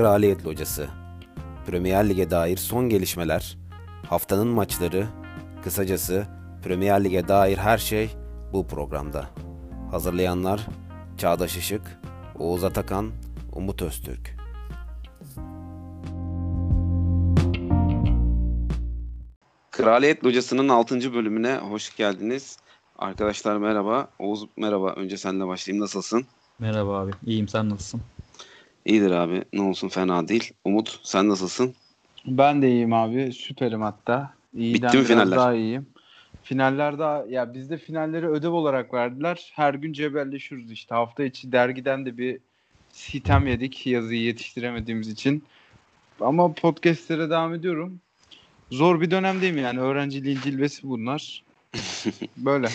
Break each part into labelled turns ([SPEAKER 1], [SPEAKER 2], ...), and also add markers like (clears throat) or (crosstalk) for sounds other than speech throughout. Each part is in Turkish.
[SPEAKER 1] Kraliyet Locası. Premier Lig'e dair son gelişmeler, haftanın maçları, kısacası Premier Lig'e dair her şey bu programda. Hazırlayanlar Çağdaş Işık, Oğuz Atakan, Umut Öztürk. Kraliyet Locası'nın 6. bölümüne hoş geldiniz. Arkadaşlar merhaba. Oğuz merhaba. Önce seninle başlayayım. Nasılsın?
[SPEAKER 2] Merhaba abi. İyiyim. Sen nasılsın?
[SPEAKER 1] İyidir abi. Ne olsun fena değil. Umut sen nasılsın?
[SPEAKER 3] Ben de iyiyim abi. Süperim hatta. İyiden
[SPEAKER 1] Bitti mi finaller?
[SPEAKER 3] daha iyiyim. Finaller daha ya bizde finalleri ödev olarak verdiler. Her gün cebelleşiyoruz işte. Hafta içi dergiden de bir sitem yedik yazıyı yetiştiremediğimiz için. Ama podcastlere devam ediyorum. Zor bir dönemdeyim yani. Öğrenciliğin cilvesi bunlar. (laughs) Böyle.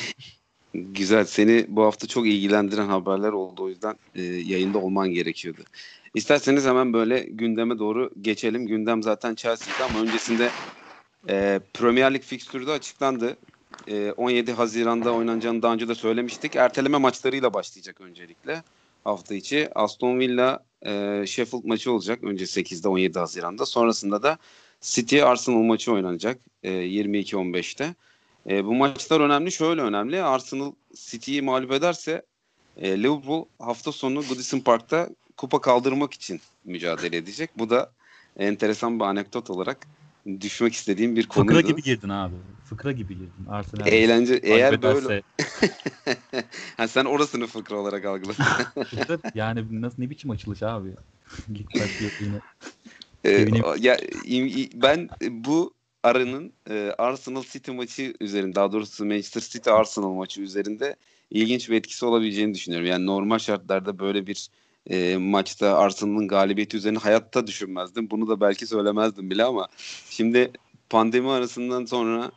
[SPEAKER 1] Güzel. Seni bu hafta çok ilgilendiren haberler oldu. O yüzden e, yayında olman gerekiyordu. İsterseniz hemen böyle gündeme doğru geçelim. Gündem zaten Chelsea'ydi ama öncesinde e, Premier Lig fikstürü de açıklandı. E, 17 Haziran'da oynanacağını daha önce de söylemiştik. Erteleme maçlarıyla başlayacak öncelikle hafta içi. Aston Villa e, Sheffield maçı olacak önce 8'de 17 Haziran'da. Sonrasında da City Arsenal maçı oynanacak e, 22-15'te. E, bu maçlar önemli. Şöyle önemli. Arsenal City'yi mağlup ederse e, Liverpool hafta sonu Goodison Park'ta kupa kaldırmak için mücadele edecek. Bu da enteresan bir anekdot olarak düşmek istediğim bir konuydu.
[SPEAKER 2] Fıkra gibi girdin abi. Fıkra gibi girdin. Arsenal.
[SPEAKER 1] Eğlence eğer böyle (laughs) ha, sen orasını fıkra olarak algıladın. (laughs)
[SPEAKER 2] yani nasıl ne biçim açılış abi? (laughs) Başlıyor yine.
[SPEAKER 1] Ee, ya ben bu aranın e, Arsenal City maçı üzerinde daha doğrusu Manchester City Arsenal maçı üzerinde ilginç bir etkisi olabileceğini düşünüyorum. Yani normal şartlarda böyle bir e, maçta Arsenal'ın galibiyeti üzerine hayatta düşünmezdim. Bunu da belki söylemezdim bile ama şimdi pandemi arasından sonra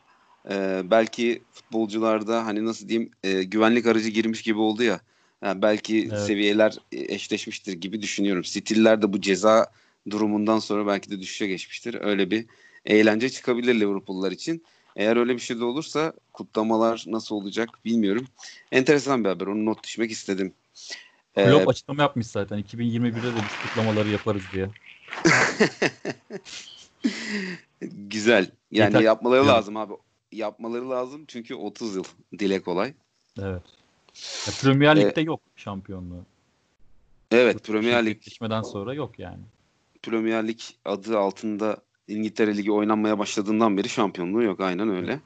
[SPEAKER 1] e, belki futbolcularda hani nasıl diyeyim e, güvenlik aracı girmiş gibi oldu ya. Yani belki
[SPEAKER 2] Evet.
[SPEAKER 1] seviyeler e, eşleşmiştir gibi düşünüyorum. City'liler de bu ceza durumundan sonra belki de düşüşe geçmiştir. Öyle bir eğlence çıkabilir Liverpool'lar için. Eğer öyle bir şey de olursa kutlamalar nasıl olacak bilmiyorum. Enteresan bir haber. Onu not düşmek istedim. Ee,
[SPEAKER 2] Klopp açıklama yapmış zaten. 2021'de de biz kutlamaları yaparız diye. (laughs)
[SPEAKER 1] güzel. Yani
[SPEAKER 2] Yeter.
[SPEAKER 1] yapmaları
[SPEAKER 2] Diyorum.
[SPEAKER 1] lazım abi. Yapmaları lazım çünkü 30 yıl dile kolay.
[SPEAKER 2] Evet. Ya Premier
[SPEAKER 1] Ee,
[SPEAKER 2] Lig'de yok şampiyonluğu.
[SPEAKER 1] Evet Premier Lig
[SPEAKER 2] Seçmeden sonra yok yani.
[SPEAKER 1] Premier Lig adı altında İngiltere Ligi oynanmaya başladığından beri şampiyonluğu yok. Aynen öyle.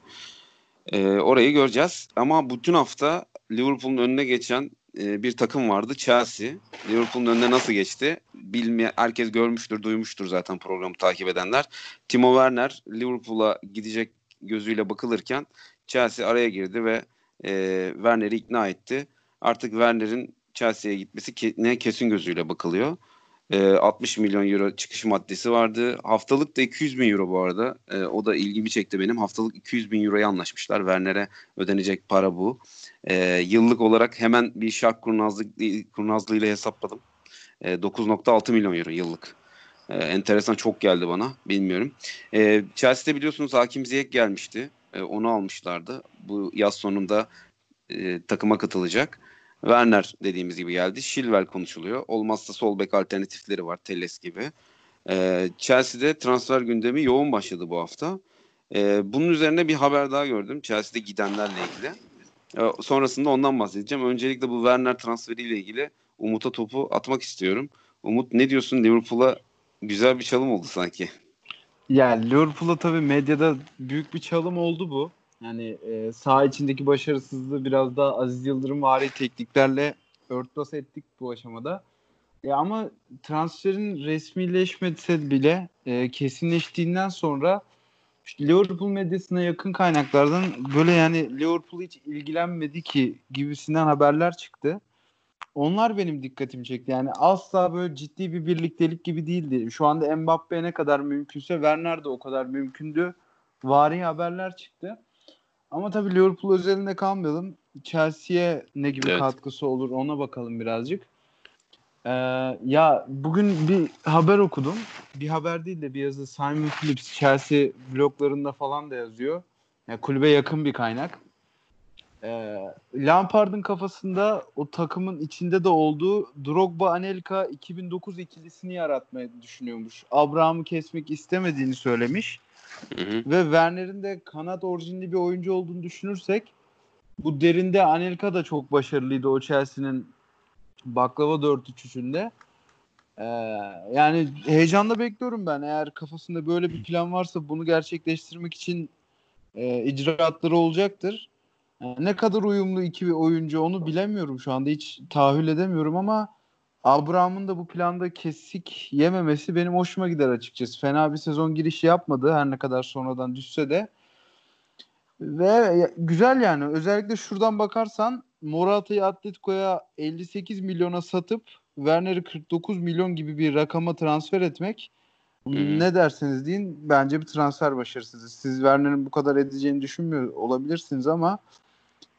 [SPEAKER 1] Ee, orayı göreceğiz. Ama bütün hafta Liverpool'un önüne geçen e, bir takım vardı. Chelsea. Liverpool'un önüne nasıl geçti? Bilmeyen, herkes görmüştür, duymuştur zaten programı takip edenler. Timo Werner Liverpool'a gidecek gözüyle bakılırken Chelsea araya girdi ve e, Werner'i ikna etti. Artık Werner'in Chelsea'ye gitmesi ke- ne kesin gözüyle bakılıyor. E, 60 milyon euro çıkış maddesi vardı. Haftalık da 200 bin euro bu arada. E, o da ilgimi çekti benim. Haftalık 200 bin euroya anlaşmışlar. Werner'e ödenecek para bu. E, yıllık olarak hemen bir şark kurnazlık, kurnazlığıyla hesapladım. E, 9.6 milyon euro yıllık. E, enteresan çok geldi bana. Bilmiyorum. E, Chelsea'de biliyorsunuz Hakim Ziyech gelmişti. E, onu almışlardı. Bu yaz sonunda e, takıma katılacak. Werner dediğimiz gibi geldi. Chilwell konuşuluyor. Olmazsa sol bek alternatifleri var. Teles gibi. Ee, Chelsea'de transfer gündemi yoğun başladı bu hafta. Ee, bunun üzerine bir haber daha gördüm. Chelsea'de gidenlerle ilgili. Ee, sonrasında ondan bahsedeceğim. Öncelikle bu Werner transferiyle ilgili Umut'a topu atmak istiyorum. Umut ne diyorsun? Liverpool'a güzel bir çalım oldu sanki.
[SPEAKER 3] Ya Liverpool'a tabii medyada büyük bir çalım oldu bu. Yani e, saha içindeki başarısızlığı biraz daha Aziz Yıldırım vari tekniklerle örtbas ettik bu aşamada. E, ama transferin resmileşmese bile e, kesinleştiğinden sonra işte Liverpool medyasına yakın kaynaklardan böyle yani Liverpool hiç ilgilenmedi ki gibisinden haberler çıktı. Onlar benim dikkatimi çekti. Yani asla böyle ciddi bir birliktelik gibi değildi. Şu anda Mbappe ne kadar mümkünse Werner de o kadar mümkündü. Vari haberler çıktı. Ama tabii Liverpool özelinde kalmayalım. Chelsea'ye ne gibi
[SPEAKER 1] Evet.
[SPEAKER 3] katkısı olur ona bakalım birazcık. Ee, ya bugün bir haber okudum. Bir haber değil de bir yazı Simon Phillips Chelsea bloglarında falan da yazıyor. Yani kulübe yakın bir kaynak. e, Lampard'ın kafasında o takımın içinde de olduğu Drogba Anelka 2009 ikilisini yaratmayı düşünüyormuş. Abraham'ı kesmek istemediğini söylemiş.
[SPEAKER 1] Hı hı.
[SPEAKER 3] Ve Werner'in de kanat orijinli bir oyuncu olduğunu düşünürsek bu derinde Anelka da çok başarılıydı o Chelsea'nin baklava 4-3-3'ünde. Ee, yani heyecanla bekliyorum ben. Eğer kafasında böyle bir plan varsa bunu gerçekleştirmek için e, icraatları olacaktır. Yani ne kadar uyumlu iki bir oyuncu onu bilemiyorum şu anda hiç tahayyül edemiyorum ama Abraham'ın da bu planda kesik yememesi benim hoşuma gider açıkçası. Fena bir sezon girişi yapmadı her ne kadar sonradan düşse de. Ve güzel yani özellikle şuradan bakarsan Morata'yı Atletico'ya 58 milyona satıp Werner'i 49 milyon gibi bir rakama transfer etmek
[SPEAKER 1] Hı.
[SPEAKER 3] ne derseniz deyin bence bir transfer başarısızı. Siz Werner'in bu kadar edeceğini düşünmüyor olabilirsiniz ama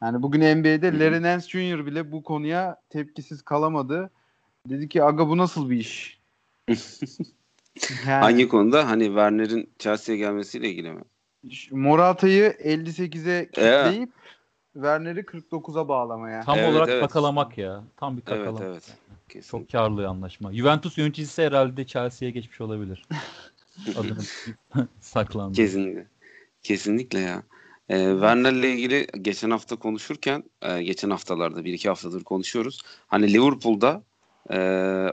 [SPEAKER 3] yani bugün NBA'de
[SPEAKER 1] Hı.
[SPEAKER 3] Larry Nance Jr. bile bu konuya tepkisiz kalamadı. Dedi ki aga bu nasıl bir iş? (laughs) Yani
[SPEAKER 1] Hangi konuda? Hani Werner'in Chelsea'ye gelmesiyle ilgili mi?
[SPEAKER 3] Morata'yı 58'e kitleyip Werner'i 49'a bağlamaya.
[SPEAKER 2] Tam
[SPEAKER 1] Evet,
[SPEAKER 2] olarak
[SPEAKER 1] evet.
[SPEAKER 2] kakalamak ya. Tam bir
[SPEAKER 1] Evet
[SPEAKER 2] kakalamak.
[SPEAKER 1] evet. Kesin.
[SPEAKER 2] Çok karlı anlaşma. Juventus yöneticisi herhalde Chelsea'ye geçmiş olabilir. (laughs) Adını (laughs) saklandı.
[SPEAKER 1] Kesinlikle. Kesinlikle ya. Ee, Werner'le ilgili geçen hafta konuşurken, e, geçen haftalarda bir iki haftadır konuşuyoruz. Hani Liverpool'da, e,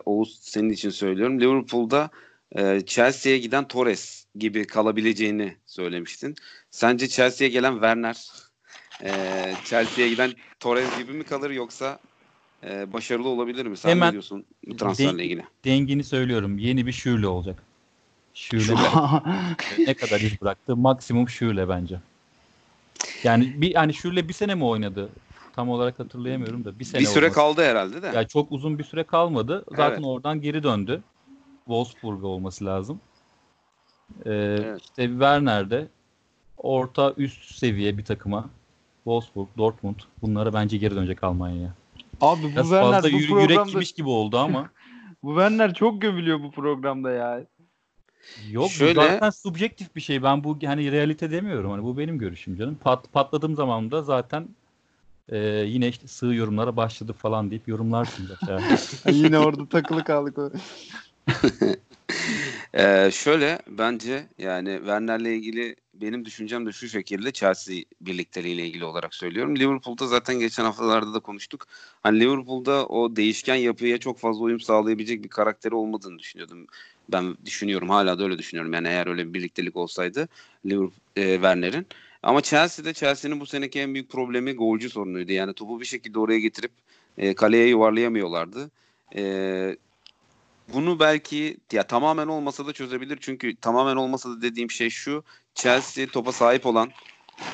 [SPEAKER 1] Oğuz senin için söylüyorum. Liverpool'da e, Chelsea'ye giden Torres gibi kalabileceğini söylemiştin. Sence Chelsea'ye gelen Werner, e, Chelsea'ye giden Torres gibi mi kalır yoksa e, başarılı olabilir mi? Sen
[SPEAKER 2] Hemen-
[SPEAKER 1] ne diyorsun bu transferle ilgili?
[SPEAKER 2] Dengini söylüyorum. Yeni bir Şürle olacak. Şürle (laughs) ne kadar iz bıraktı? Maksimum Şürle bence. Yani bir hani Şürle bir sene mi oynadı? Tam olarak hatırlayamıyorum da bir sene
[SPEAKER 1] Bir süre
[SPEAKER 2] olması-
[SPEAKER 1] kaldı herhalde de.
[SPEAKER 2] Yani çok uzun bir süre kalmadı. Zaten
[SPEAKER 1] Evet.
[SPEAKER 2] oradan geri döndü. Wolfsburg'a olması lazım. Ee,
[SPEAKER 1] Evet.
[SPEAKER 2] İşte Werner'de orta üst seviye bir takıma Wolfsburg, Dortmund bunlara bence geri dönecek Almanya'ya.
[SPEAKER 3] Abi bu
[SPEAKER 2] Biraz
[SPEAKER 3] Werner
[SPEAKER 2] fazla
[SPEAKER 3] bu
[SPEAKER 2] yürü,
[SPEAKER 3] programda
[SPEAKER 2] yürek yemiş gibi oldu ama (laughs)
[SPEAKER 3] bu Werner çok gömülüyor bu programda ya.
[SPEAKER 2] yok
[SPEAKER 1] Şöyle-
[SPEAKER 2] bu zaten subjektif bir şey. Ben bu hani realite demiyorum. Hani bu benim görüşüm canım. Pat, patladığım zaman da zaten e, yine işte sığ yorumlara başladı falan deyip yorumlarsın zaten. (laughs)
[SPEAKER 3] Yine orada takılı kaldık. (laughs)
[SPEAKER 1] Ee, şöyle bence yani Werner'le ilgili benim düşüncem de şu şekilde Chelsea birlikteliğiyle ilgili olarak söylüyorum. Liverpool'da zaten geçen haftalarda da konuştuk. Hani Liverpool'da o değişken yapıya çok fazla uyum sağlayabilecek bir karakteri olmadığını düşünüyordum. Ben düşünüyorum hala da öyle düşünüyorum. Yani eğer öyle bir birliktelik olsaydı Liverpool, e, Werner'in. Ama Chelsea'de Chelsea'nin bu seneki en büyük problemi golcü sorunuydu. Yani topu bir şekilde oraya getirip e, kaleye yuvarlayamıyorlardı. E, bunu belki ya tamamen olmasa da çözebilir. Çünkü tamamen olmasa da dediğim şey şu. Chelsea topa sahip olan,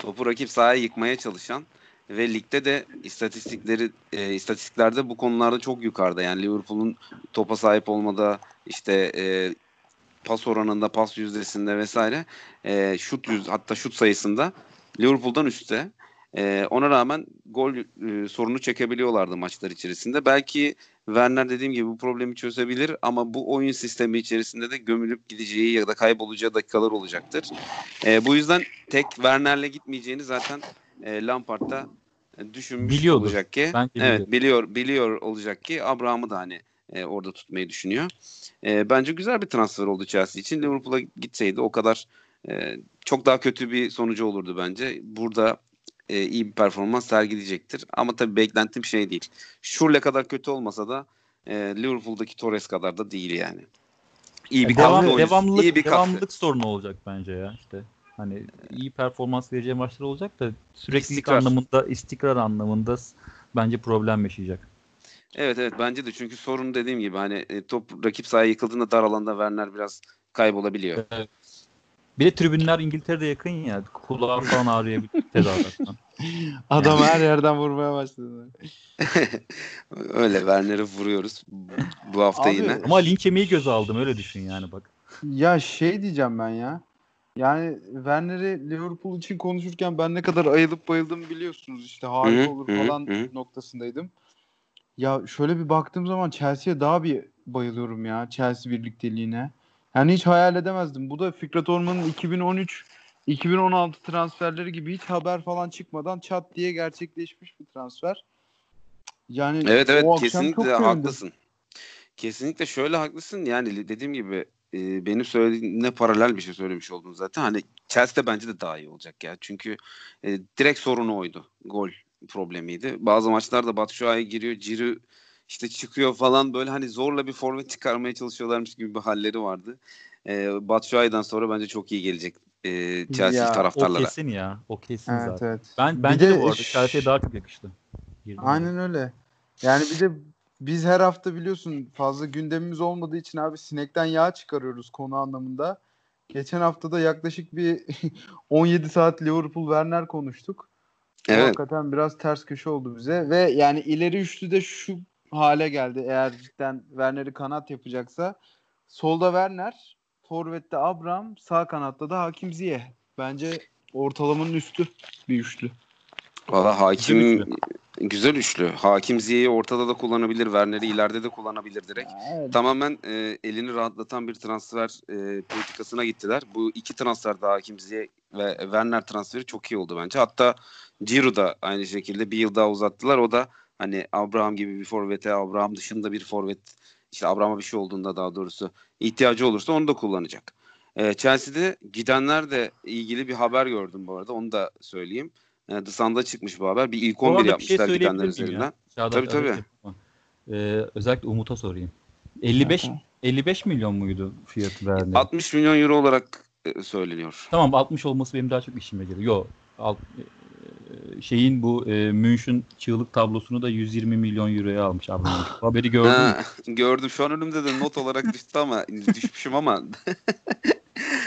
[SPEAKER 1] topu rakip sahaya yıkmaya çalışan ve ligde de istatistikleri e, istatistiklerde bu konularda çok yukarıda. Yani Liverpool'un topa sahip olmada işte e, pas oranında, pas yüzdesinde vesaire e, şut yüz hatta şut sayısında Liverpool'dan üstte. E, ona rağmen gol e, sorunu çekebiliyorlardı maçlar içerisinde. Belki Werner dediğim gibi bu problemi çözebilir ama bu oyun sistemi içerisinde de gömülüp gideceği ya da kaybolacağı dakikalar olacaktır. E, bu yüzden tek Werner'le gitmeyeceğini zaten e, Lampard'da düşünmüş
[SPEAKER 2] Biliyordur.
[SPEAKER 1] olacak ki. Evet biliyor biliyor olacak ki Abraham'ı da hani e, orada tutmayı düşünüyor. E, bence güzel bir transfer oldu Chelsea için. Liverpool'a gitseydi o kadar e, çok daha kötü bir sonucu olurdu bence. Burada e, iyi bir performans sergileyecektir. Ama tabii beklentim şey değil. Şurle kadar kötü olmasa da e, Liverpool'daki Torres kadar da değil yani. İyi bir
[SPEAKER 2] devam,
[SPEAKER 1] katkı oyuncusu.
[SPEAKER 2] devamlılık,
[SPEAKER 1] iyi bir katkı.
[SPEAKER 2] devamlılık sorunu olacak bence ya işte. Hani iyi performans vereceği maçlar olacak da süreklilik
[SPEAKER 1] İstikrar.
[SPEAKER 2] anlamında, istikrar anlamında bence problem yaşayacak.
[SPEAKER 1] Evet evet bence de çünkü sorun dediğim gibi hani e, top rakip sahaya yıkıldığında dar alanda Werner biraz kaybolabiliyor.
[SPEAKER 2] Bir de tribünler İngiltere'de yakın ya. Kulağı falan ağrıyabilir tezahürattan. (laughs)
[SPEAKER 3] Adam her yerden vurmaya başladı. (laughs)
[SPEAKER 1] Öyle Werner'i vuruyoruz bu hafta
[SPEAKER 3] Abi,
[SPEAKER 1] yine.
[SPEAKER 2] Ama linç yemeyi göze aldım öyle düşün yani bak.
[SPEAKER 3] Ya şey diyeceğim ben ya. Yani Werner'i Liverpool için konuşurken ben ne kadar ayılıp bayıldığımı biliyorsunuz. İşte harika olur falan noktasındaydım. Ya şöyle bir baktığım zaman Chelsea'ye daha bir bayılıyorum ya. Chelsea birlikteliğine. Yani hiç hayal edemezdim. Bu da Fikret Orman'ın 2013 2016 transferleri gibi hiç haber falan çıkmadan çat diye gerçekleşmiş bir transfer. Yani
[SPEAKER 1] Evet evet kesinlikle haklısın. Kesinlikle şöyle haklısın. Yani dediğim gibi e, benim söylediğimle paralel bir şey söylemiş oldun zaten. Hani Chelsea bence de daha iyi olacak ya. Çünkü e, direkt sorunu oydu. Gol problemiydi. Bazı maçlarda Batshuayi giriyor, Ciri işte çıkıyor falan böyle hani zorla bir forvet çıkarmaya çalışıyorlarmış gibi bir halleri vardı. E, Batshuayi'den sonra bence çok iyi gelecek e, Chelsea
[SPEAKER 3] Ya, o
[SPEAKER 2] O
[SPEAKER 1] taraftarlara.
[SPEAKER 2] kesin ya. O kesin
[SPEAKER 3] Evet
[SPEAKER 2] zaten.
[SPEAKER 3] evet.
[SPEAKER 2] Ben
[SPEAKER 3] Bir
[SPEAKER 2] bence de,
[SPEAKER 3] de
[SPEAKER 2] bu arada Chelsea'ye daha çok yakıştı. Girdiğinde.
[SPEAKER 3] Aynen öyle. Yani bir de biz her hafta biliyorsun fazla gündemimiz olmadığı için abi sinekten yağ çıkarıyoruz konu anlamında. Geçen hafta da yaklaşık bir (laughs) 17 saat Liverpool Werner konuştuk.
[SPEAKER 1] Evet.
[SPEAKER 3] Hakikaten biraz ters köşe oldu bize ve yani ileri üçlü de şu hale geldi. Eğer cidden Werner'i kanat yapacaksa solda Werner, forvette Abraham, sağ kanatta da Hakim Ziyeh. Bence ortalamanın üstü bir üçlü.
[SPEAKER 1] Valla hakim
[SPEAKER 2] Güzel
[SPEAKER 1] güzel üçlü. Hakim Ziyech'i ortada da kullanabilir. Werner'i ileride de kullanabilir direkt.
[SPEAKER 3] Evet.
[SPEAKER 1] Tamamen e, elini rahatlatan bir transfer e, politikasına gittiler. Bu iki transfer de Hakim Ziyech ve Werner transferi çok iyi oldu bence. Hatta Ciro da aynı şekilde bir yıl daha uzattılar. O da hani Abraham gibi bir forvete, Abraham dışında bir forvet, işte Abraham'a bir şey olduğunda daha doğrusu ihtiyacı olursa onu da kullanacak. E, Chelsea'de gidenler ilgili bir haber gördüm bu arada. Onu da söyleyeyim. E, The Sun'da çıkmış bu haber. Bir ilk
[SPEAKER 2] Bu
[SPEAKER 1] 11
[SPEAKER 2] arada bir şey
[SPEAKER 1] yapmışlar gidenler üzerinden.
[SPEAKER 2] ya? Çağdaş,
[SPEAKER 1] Tabii, tabii.
[SPEAKER 2] Ee, özellikle Umut'a sorayım. 55
[SPEAKER 3] Tamam.
[SPEAKER 2] 55 milyon muydu fiyatı verdi?
[SPEAKER 1] 60 milyon euro olarak e, söyleniyor.
[SPEAKER 2] Tamam 60 olması benim daha çok işime geliyor. Yok. E, şeyin bu e, Münch'ün çığlık tablosunu da 120 milyon euroya almış Abramovich. Haberi gördün mü?
[SPEAKER 1] Ha, gördüm. Şu an önümde de not olarak (laughs) düştü ama düşmüşüm ama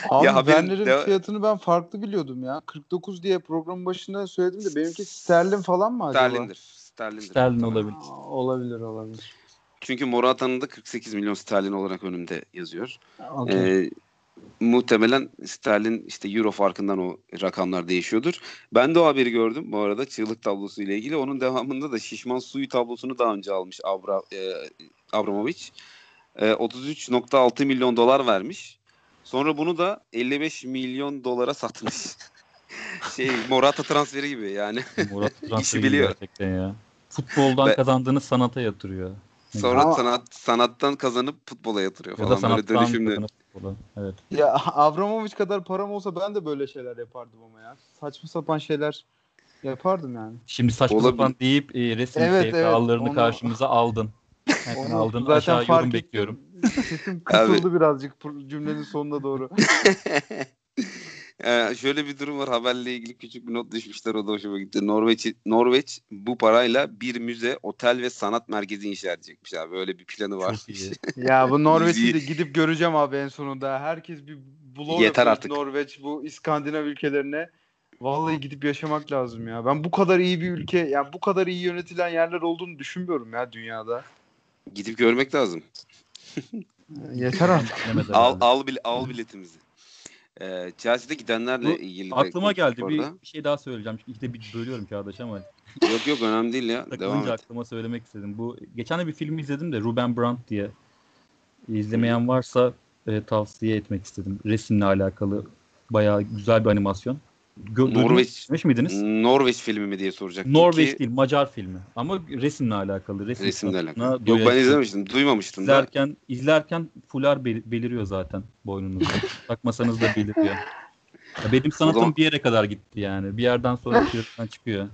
[SPEAKER 3] Abi
[SPEAKER 1] Ya
[SPEAKER 3] Werner'in
[SPEAKER 1] deva-
[SPEAKER 3] fiyatını ben farklı biliyordum ya. 49 diye programın başında söyledim de benimki sterlin falan mı acaba?
[SPEAKER 1] sterlindir. Sterlindir.
[SPEAKER 2] Sterlin olabilir.
[SPEAKER 3] Aa, olabilir olabilir.
[SPEAKER 1] Çünkü Morata'nın da 48 milyon sterlin olarak önümde yazıyor.
[SPEAKER 3] Okey.
[SPEAKER 1] Ee, muhtemelen sterlin işte euro farkından o rakamlar değişiyordur. Ben de o haberi gördüm bu arada çığlık tablosu ile ilgili. Onun devamında da şişman suyu tablosunu daha önce almış Abra, e, Abramovich. E, 33.6 milyon dolar vermiş. Sonra bunu da 55 milyon dolara satmış. (laughs) şey Morata transferi gibi yani.
[SPEAKER 2] Murat (laughs) transferi
[SPEAKER 1] biliyor.
[SPEAKER 2] gerçekten ya. Futboldan
[SPEAKER 1] Ve-
[SPEAKER 2] kazandığını sanata yatırıyor.
[SPEAKER 1] Sonra
[SPEAKER 3] Ama-
[SPEAKER 1] sanat sanattan kazanıp futbola yatırıyor
[SPEAKER 2] Ya
[SPEAKER 1] falan.
[SPEAKER 2] da
[SPEAKER 1] Böyle dönüşümlü.
[SPEAKER 2] kazanıp futbola. Evet.
[SPEAKER 3] Ya (laughs) Abramovich kadar param olsa ben de böyle şeyler yapardım ama ya. Saçma sapan şeyler yapardım yani.
[SPEAKER 2] Şimdi saçma
[SPEAKER 1] Olabilir.
[SPEAKER 2] sapan deyip e, resim
[SPEAKER 3] Evet,
[SPEAKER 2] evet,
[SPEAKER 3] evet,
[SPEAKER 2] ağlarını
[SPEAKER 3] onu-
[SPEAKER 2] karşımıza aldın. (laughs)
[SPEAKER 3] Onu
[SPEAKER 2] aldın.
[SPEAKER 3] zaten
[SPEAKER 2] Aşağı
[SPEAKER 3] fark
[SPEAKER 2] yorum bekliyorum.
[SPEAKER 3] Sesim kısıldı birazcık cümlenin sonuna doğru. (laughs)
[SPEAKER 1] Ee, şöyle bir durum var. Haberle ilgili küçük bir not düşmüşler. O da hoşuma gitti. Norveç, Norveç bu parayla bir müze, otel ve sanat merkezi inşa edecekmiş abi. Öyle bir planı var. (laughs)
[SPEAKER 3] Ya bu Norveç'i de gidip göreceğim abi en sonunda. Herkes bir blog
[SPEAKER 1] Yeter artık.
[SPEAKER 3] Norveç bu İskandinav ülkelerine. Vallahi gidip yaşamak lazım ya. Ben bu kadar iyi bir ülke, yani bu kadar iyi yönetilen yerler olduğunu düşünmüyorum ya dünyada.
[SPEAKER 1] Gidip görmek lazım.
[SPEAKER 3] Yeter artık. (laughs)
[SPEAKER 1] Al al, al biletimizi. Ee, Chelsea'de gidenlerle
[SPEAKER 2] Bu
[SPEAKER 1] ilgili
[SPEAKER 2] Aklıma geldi bir
[SPEAKER 1] orada.
[SPEAKER 2] şey daha söyleyeceğim. İkide bir bölüyorum Çağdaş ama
[SPEAKER 1] Yok yok önemli değil ya. Devam et.
[SPEAKER 2] aklıma söylemek istedim. Bu geçen de bir film izledim de Ruben Brandt diye. İzlemeyen varsa e, tavsiye etmek istedim. Resimle alakalı bayağı güzel bir animasyon. Gö-
[SPEAKER 1] Norveç-
[SPEAKER 2] izlemiş miydiniz?
[SPEAKER 1] Norveç filmi mi diye soracaktım
[SPEAKER 2] Norveç
[SPEAKER 1] ki
[SPEAKER 2] değil, Macar filmi. Ama resimle alakalı. Resim
[SPEAKER 1] resimle alakalı. Yok ben izlemiştim. Duymamıştım da.
[SPEAKER 2] İzlerken, izlerken fular bel- beliriyor zaten boynunuzda. (laughs) Takmasanız da beliriyor. Ya benim sanatım
[SPEAKER 1] zaman-
[SPEAKER 2] bir yere kadar gitti yani. Bir yerden sonra çığırtkan çıkıyor.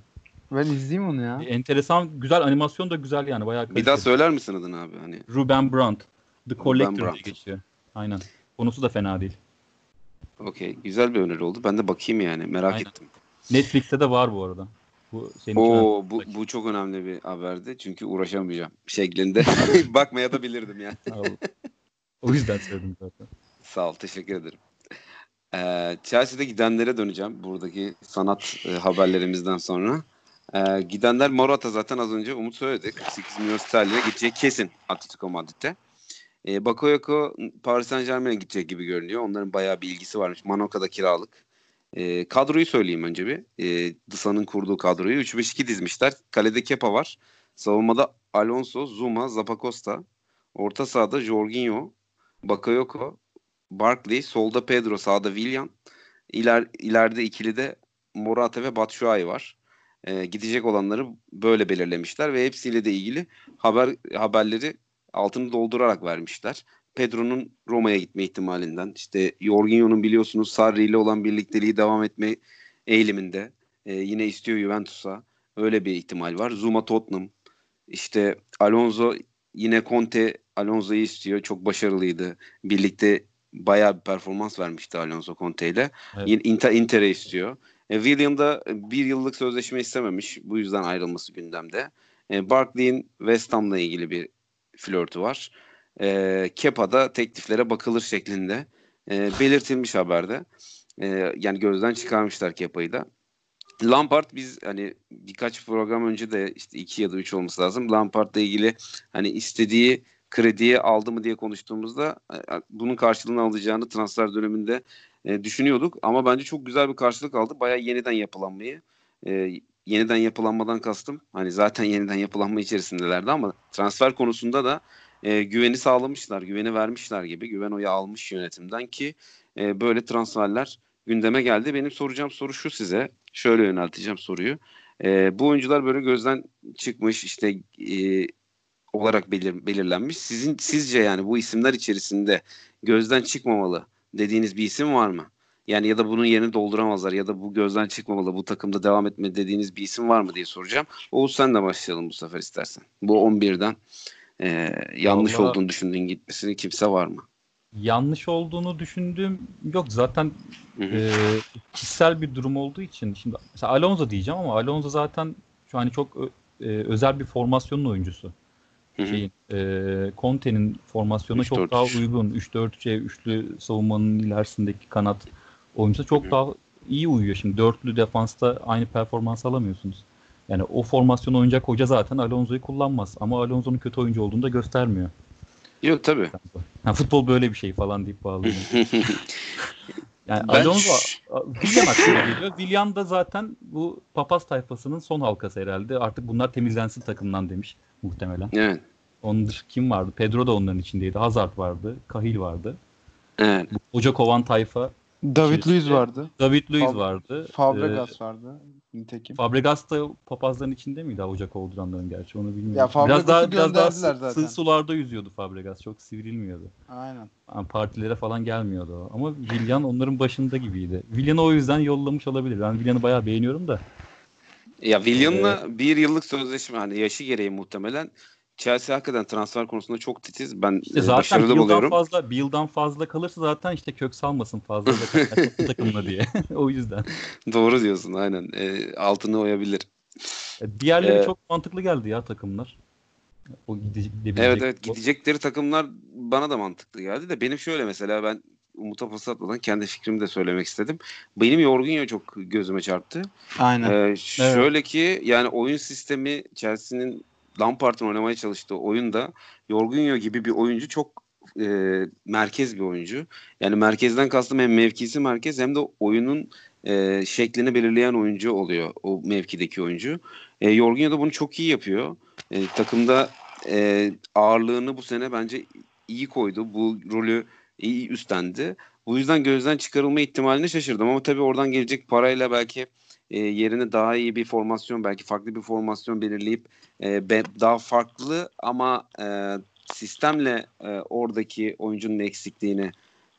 [SPEAKER 3] Ben izleyeyim onu ya.
[SPEAKER 2] E, Enteresan, güzel animasyon da güzel yani. Bayağı
[SPEAKER 1] Bir daha
[SPEAKER 2] kaliteli.
[SPEAKER 1] söyler misin adını abi? Hani
[SPEAKER 2] Ruben Brandt. The Collector diye geçiyor. Aynen. Konusu da fena değil.
[SPEAKER 1] Okey. Güzel bir öneri oldu. Ben de bakayım yani. Merak
[SPEAKER 2] Aynen.
[SPEAKER 1] ettim.
[SPEAKER 2] Netflix'te de var bu arada. Bu senin
[SPEAKER 1] Oo bu, bu çok önemli bir haberdi. Çünkü uğraşamayacağım şeklinde. (laughs) (laughs) Bakmaya da bilirdim ya.
[SPEAKER 2] Al. o yüzden söyledim zaten.
[SPEAKER 1] Sağ ol. Teşekkür ederim. Ee, Chelsea'de gidenlere döneceğim. Buradaki sanat e, haberlerimizden sonra. Ee, gidenler Morata zaten az önce Umut söyledi. 48 milyon sterline gidecek kesin Atletico Madrid'de. Ee, Bakayoko Paris Saint Germain'e gidecek gibi görünüyor. Onların bayağı bir ilgisi varmış. Manoka'da kiralık. Ee, kadroyu söyleyeyim önce bir. Ee, Dısa'nın kurduğu kadroyu. 3-5-2 dizmişler. Kalede Kepa var. Savunmada Alonso, Zuma, Zappacosta. Orta sahada Jorginho, Bakayoko, Barkley, solda Pedro, sağda Willian. İler, ileride ikili de Morata ve Batshuayi var. E, gidecek olanları böyle belirlemişler ve hepsiyle de ilgili haber haberleri altını doldurarak vermişler. Pedro'nun Roma'ya gitme ihtimalinden, işte Jorginho'nun biliyorsunuz Sarri ile olan birlikteliği devam etme eğiliminde. E, yine istiyor Juventus'a. Öyle bir ihtimal var. Zuma Tottenham. İşte Alonso yine Conte Alonso'yu istiyor. Çok başarılıydı. Birlikte bayağı bir performans vermişti Alonso Conte ile. Evet. Yine Inter, Inter'e istiyor. E, William da bir yıllık sözleşme istememiş. Bu yüzden ayrılması gündemde. E, Barkley'in West Ham'la ilgili bir flörtü var. E, Kepa'da tekliflere bakılır şeklinde e, belirtilmiş haberde. E, yani gözden çıkarmışlar Kepa'yı da. Lampard biz hani birkaç program önce de işte iki ya da üç olması lazım. Lampard'la ilgili hani istediği krediyi aldı mı diye konuştuğumuzda e, bunun karşılığını alacağını transfer döneminde e, düşünüyorduk. Ama bence çok güzel bir karşılık aldı. Bayağı yeniden yapılanmayı. E, yeniden yapılanmadan kastım. Hani zaten yeniden yapılanma içerisindelerdi ama transfer konusunda da e, güveni sağlamışlar. Güveni vermişler gibi. Güven oyu almış yönetimden ki e, böyle transferler gündeme geldi. Benim soracağım soru şu size. Şöyle yönelteceğim soruyu. E, bu oyuncular böyle gözden çıkmış işte e, olarak belir, belirlenmiş. Sizin sizce yani bu isimler içerisinde gözden çıkmamalı dediğiniz bir isim var mı? Yani ya da bunun yerini dolduramazlar ya da bu gözden çıkmamalı bu takımda devam etme dediğiniz bir isim var mı diye soracağım. Oğuz sen de başlayalım bu sefer istersen. Bu 11'den e, yanlış Vallahi, olduğunu düşündüğün gitmesini kimse var mı?
[SPEAKER 2] Yanlış olduğunu düşündüğüm yok zaten e, kişisel bir durum olduğu için şimdi mesela Alonso diyeceğim ama Alonso zaten şu an çok e, özel bir formasyonun oyuncusu. Şeyin, e, Conte'nin formasyonu çok daha uygun. 3-4-3'e üçlü savunmanın ilerisindeki kanat oyuncusu çok Hı-hı. daha iyi uyuyor. Şimdi dörtlü defansta aynı performans alamıyorsunuz. Yani o formasyon oynayacak hoca zaten Alonso'yu kullanmaz. Ama Alonso'nun kötü oyuncu olduğunu da göstermiyor.
[SPEAKER 1] Yok tabii.
[SPEAKER 2] Yani futbol böyle bir şey falan deyip bağlıyor. (laughs) yani ben Alonso William aklıma geliyor. William da zaten bu papaz tayfasının son halkası herhalde. Artık bunlar temizlensin takımdan demiş muhtemelen.
[SPEAKER 1] Evet.
[SPEAKER 2] Onun dışı kim vardı? Pedro da onların içindeydi. Hazard vardı. Kahil vardı.
[SPEAKER 1] Evet.
[SPEAKER 2] Hoca kovan tayfa.
[SPEAKER 3] David Luiz vardı.
[SPEAKER 2] David Luiz Fab- vardı.
[SPEAKER 3] Fabregas ee, vardı. Nitekim.
[SPEAKER 2] Fabregas da papazların içinde miydi Ocak olduranların gerçi onu bilmiyorum. Ya biraz daha biraz daha zaten. sığ sularda yüzüyordu Fabregas. Çok sivrilmiyordu.
[SPEAKER 3] Aynen.
[SPEAKER 2] Yani partilere falan gelmiyordu o. Ama Willian onların başında gibiydi. Willian'ı o yüzden yollamış olabilir. Ben Willian'ı bayağı beğeniyorum da.
[SPEAKER 1] Ya Willian'la ee, bir yıllık sözleşme hani yaşı gereği muhtemelen Chelsea hakikaten transfer konusunda çok titiz. Ben işte zaten başarılı bir buluyorum.
[SPEAKER 2] Fazla, bir yıldan fazla kalırsa zaten işte kök salmasın fazla takımla diye. (laughs) o yüzden. (laughs)
[SPEAKER 1] Doğru diyorsun aynen. E, altını oyabilir.
[SPEAKER 2] E, diğerleri ee, çok mantıklı geldi ya takımlar.
[SPEAKER 1] O gidecek, evet evet o. gidecekleri takımlar bana da mantıklı geldi de benim şöyle mesela ben Umut'a pas atmadan kendi fikrimi de söylemek istedim. Benim Yorgunyo çok gözüme çarptı.
[SPEAKER 3] Aynen. Ee,
[SPEAKER 1] şöyle evet. ki yani oyun sistemi Chelsea'nin Lampard'ın oynamaya çalıştığı oyunda Jorginho gibi bir oyuncu çok e, merkez bir oyuncu. Yani merkezden kastım hem mevkisi merkez hem de oyunun e, şeklini belirleyen oyuncu oluyor o mevkideki oyuncu. E, Jorginho da bunu çok iyi yapıyor. E, takımda e, ağırlığını bu sene bence iyi koydu. Bu rolü iyi üstlendi. Bu yüzden gözden çıkarılma ihtimalini şaşırdım ama tabii oradan gelecek parayla belki e, yerine daha iyi bir formasyon belki farklı bir formasyon belirleyip e, be, daha farklı ama e, sistemle e, oradaki oyuncunun eksikliğini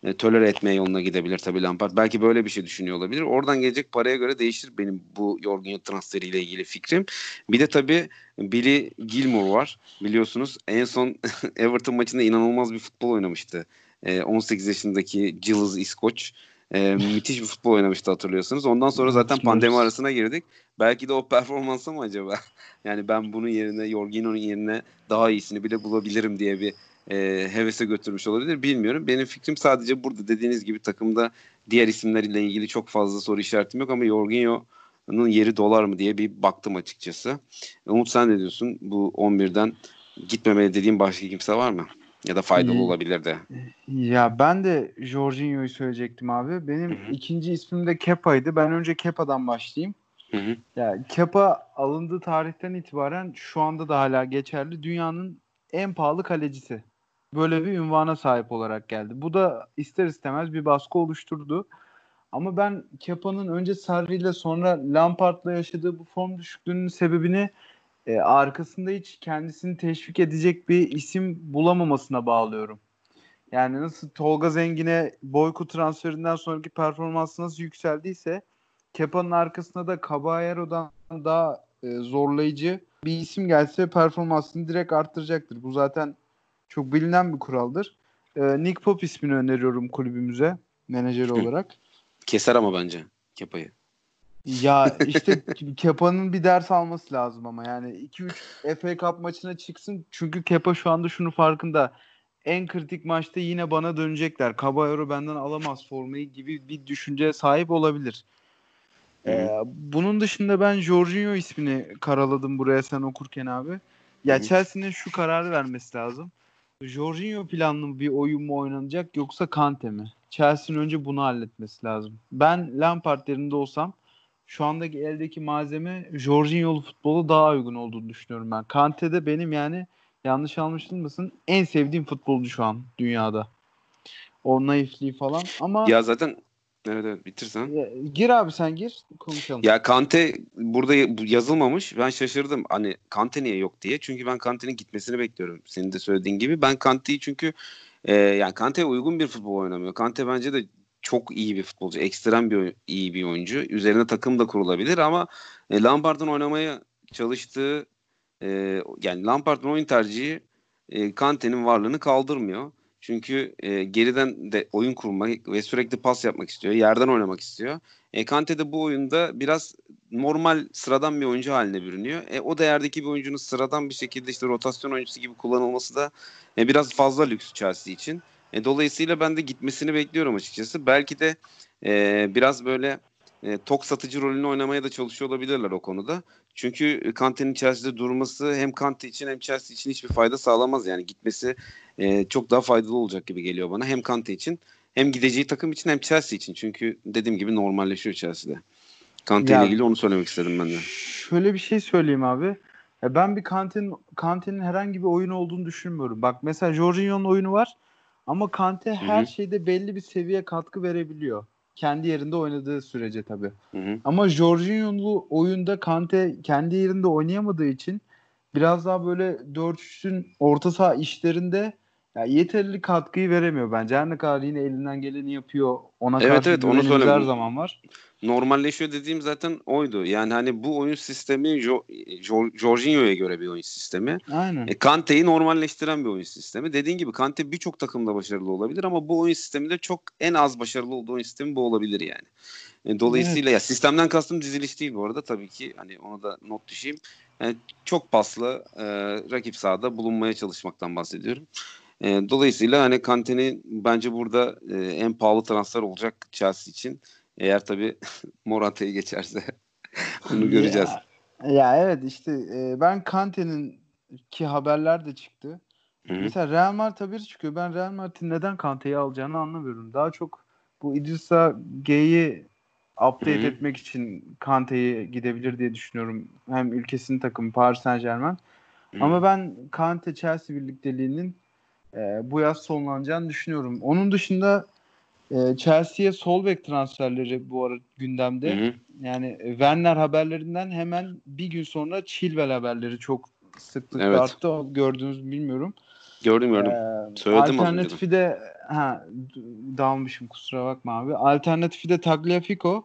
[SPEAKER 1] e, tolere etmeye yoluna gidebilir tabii Lampard. Belki böyle bir şey düşünüyor olabilir. Oradan gelecek paraya göre değişir benim bu Jorginho transferiyle ilgili fikrim. Bir de tabii Billy Gilmore var. Biliyorsunuz en son (laughs) Everton maçında inanılmaz bir futbol oynamıştı. E, 18 yaşındaki Gilles İskoç. E, müthiş bir futbol oynamıştı hatırlıyorsunuz. Ondan sonra zaten pandemi arasına girdik. Belki de o performansı mı acaba? (laughs) yani ben bunun yerine Jorginho'nun yerine daha iyisini bile bulabilirim diye bir e, hevese götürmüş olabilir. Bilmiyorum. Benim fikrim sadece burada dediğiniz gibi takımda diğer isimlerle ilgili çok fazla soru işaretim yok ama Jorginho'nun yeri dolar mı diye bir baktım açıkçası. Umut sen ne diyorsun? Bu 11'den gitmemeli dediğim başka kimse var mı? Ya da faydalı olabilir de.
[SPEAKER 3] Ya ben de Jorginho'yu söyleyecektim abi. Benim Hı-hı. ikinci ismim de Kepa'ydı. Ben önce Kepa'dan başlayayım.
[SPEAKER 1] Hı-hı.
[SPEAKER 3] Ya Kepa alındığı tarihten itibaren şu anda da hala geçerli. Dünyanın en pahalı kalecisi. Böyle bir ünvana sahip olarak geldi. Bu da ister istemez bir baskı oluşturdu. Ama ben Kepa'nın önce Sarri ile sonra Lampard'la yaşadığı bu form düşüklüğünün sebebini e, arkasında hiç kendisini teşvik edecek bir isim bulamamasına bağlıyorum. Yani nasıl Tolga Zengin'e Boyku transferinden sonraki performansı nasıl yükseldiyse Kepa'nın arkasında da Caballero'dan daha e, zorlayıcı bir isim gelse performansını direkt arttıracaktır. Bu zaten çok bilinen bir kuraldır. E, Nick Pop ismini öneriyorum kulübümüze menajeri olarak.
[SPEAKER 1] Keser ama bence Kepa'yı.
[SPEAKER 3] Ya (laughs) işte Kepa'nın bir ders alması lazım ama yani 2-3 FA Cup maçına çıksın. Çünkü Kepa şu anda şunu farkında. En kritik maçta yine bana dönecekler. Caballero benden alamaz formayı gibi bir düşünceye sahip olabilir. Ee, bunun dışında ben Jorginho ismini karaladım buraya sen okurken abi. Ya Chelsea'nin şu kararı vermesi lazım. Jorginho planlı bir oyun mu oynanacak yoksa Kante mi? Chelsea'nin önce bunu halletmesi lazım. Ben Lampard yerinde olsam şu andaki eldeki malzeme Jorginho'lu futbolu daha uygun olduğunu düşünüyorum ben. Kante de benim yani yanlış anlaşılmasın en sevdiğim futbolcu şu an dünyada. O naifliği falan ama
[SPEAKER 1] Ya zaten evet evet bitirsen.
[SPEAKER 3] gir abi sen gir konuşalım.
[SPEAKER 1] Ya Kante burada yazılmamış. Ben şaşırdım. Hani Kante niye yok diye. Çünkü ben Kante'nin gitmesini bekliyorum. Senin de söylediğin gibi. Ben Kante'yi çünkü e, yani Kante'ye uygun bir futbol oynamıyor. Kante bence de çok iyi bir futbolcu. Ekstrem bir iyi bir oyuncu. Üzerine takım da kurulabilir ama e, Lampard'ın oynamaya çalıştığı e, yani Lampard'ın oyun tercihi e, Kante'nin varlığını kaldırmıyor. Çünkü e, geriden de oyun kurmak ve sürekli pas yapmak istiyor. Yerden oynamak istiyor. E, Kante de bu oyunda biraz normal sıradan bir oyuncu haline bürünüyor. E, o değerdeki bir oyuncunun sıradan bir şekilde işte rotasyon oyuncusu gibi kullanılması da e, biraz fazla lüks Chelsea için. E, dolayısıyla ben de gitmesini bekliyorum açıkçası. Belki de e, biraz böyle e, tok satıcı rolünü oynamaya da çalışıyor olabilirler o konuda. Çünkü Kante'nin Chelsea'de durması hem Kante için hem Chelsea için hiçbir fayda sağlamaz. Yani gitmesi e, çok daha faydalı olacak gibi geliyor bana. Hem Kante için hem gideceği takım için hem Chelsea için. Çünkü dediğim gibi normalleşiyor Chelsea'de. Kante ile ilgili onu söylemek istedim ben de.
[SPEAKER 3] Şöyle bir şey söyleyeyim abi. Ya ben bir Kante'nin Kante'nin herhangi bir oyunu olduğunu düşünmüyorum. Bak mesela Jorginho'nun oyunu var ama Kante her
[SPEAKER 1] hı.
[SPEAKER 3] şeyde belli bir seviye katkı verebiliyor. Kendi yerinde oynadığı sürece tabii.
[SPEAKER 1] Hı hı.
[SPEAKER 3] Ama Jorginho'lu oyunda Kante kendi yerinde oynayamadığı için biraz daha böyle 4-3'ün orta saha işlerinde ya yeterli katkıyı veremiyor bence. Her ne kadar yine elinden geleni yapıyor. Ona
[SPEAKER 1] Evet,
[SPEAKER 3] karşı
[SPEAKER 1] evet, onu
[SPEAKER 3] güvenimiz her zaman var.
[SPEAKER 1] Normalleşiyor dediğim zaten oydu. Yani hani bu oyun sistemi Jo- Jo- Jorginho'ya göre bir oyun sistemi.
[SPEAKER 3] Aynen.
[SPEAKER 1] E, Kante'yi normalleştiren bir oyun sistemi. Dediğin gibi Kante birçok takımda başarılı olabilir ama bu oyun sisteminde çok en az başarılı olduğu oyun sistemi bu olabilir yani. E, dolayısıyla ya sistemden kastım diziliş değil bu arada tabii ki hani ona da not düşeyim. Yani çok paslı e, rakip sahada bulunmaya çalışmaktan bahsediyorum. E, dolayısıyla hani Kante'nin bence burada e, en pahalı transfer olacak Chelsea için. Eğer tabii (laughs) Morata'yı geçerse (laughs) bunu göreceğiz.
[SPEAKER 3] Ya, ya evet işte e, ben Kante'nin ki haberler de çıktı.
[SPEAKER 1] Hı hı.
[SPEAKER 3] Mesela Real Madrid haberi çıkıyor. Ben Real Madrid'in neden Kante'yi alacağını anlamıyorum. Daha çok bu Idrissa G'yi update
[SPEAKER 1] Hı hı.
[SPEAKER 3] etmek için Kante'yi gidebilir diye düşünüyorum. Hem ülkesinin takımı Paris Saint Germain. Ama ben Kante Chelsea birlikteliğinin e, bu yaz sonlanacağını düşünüyorum. Onun dışında e, Chelsea'ye sol bek transferleri bu ara gündemde.
[SPEAKER 1] Hı hı.
[SPEAKER 3] Yani Werner haberlerinden hemen bir gün sonra Chilwell haberleri çok sıklıkla
[SPEAKER 1] Evet.
[SPEAKER 3] arttı. Gördünüz bilmiyorum.
[SPEAKER 1] Gördüm gördüm.
[SPEAKER 3] Ee,
[SPEAKER 1] Söyledim
[SPEAKER 3] alternatifi de ha dalmışım kusura bakma abi. Alternatifi de Tagliafico.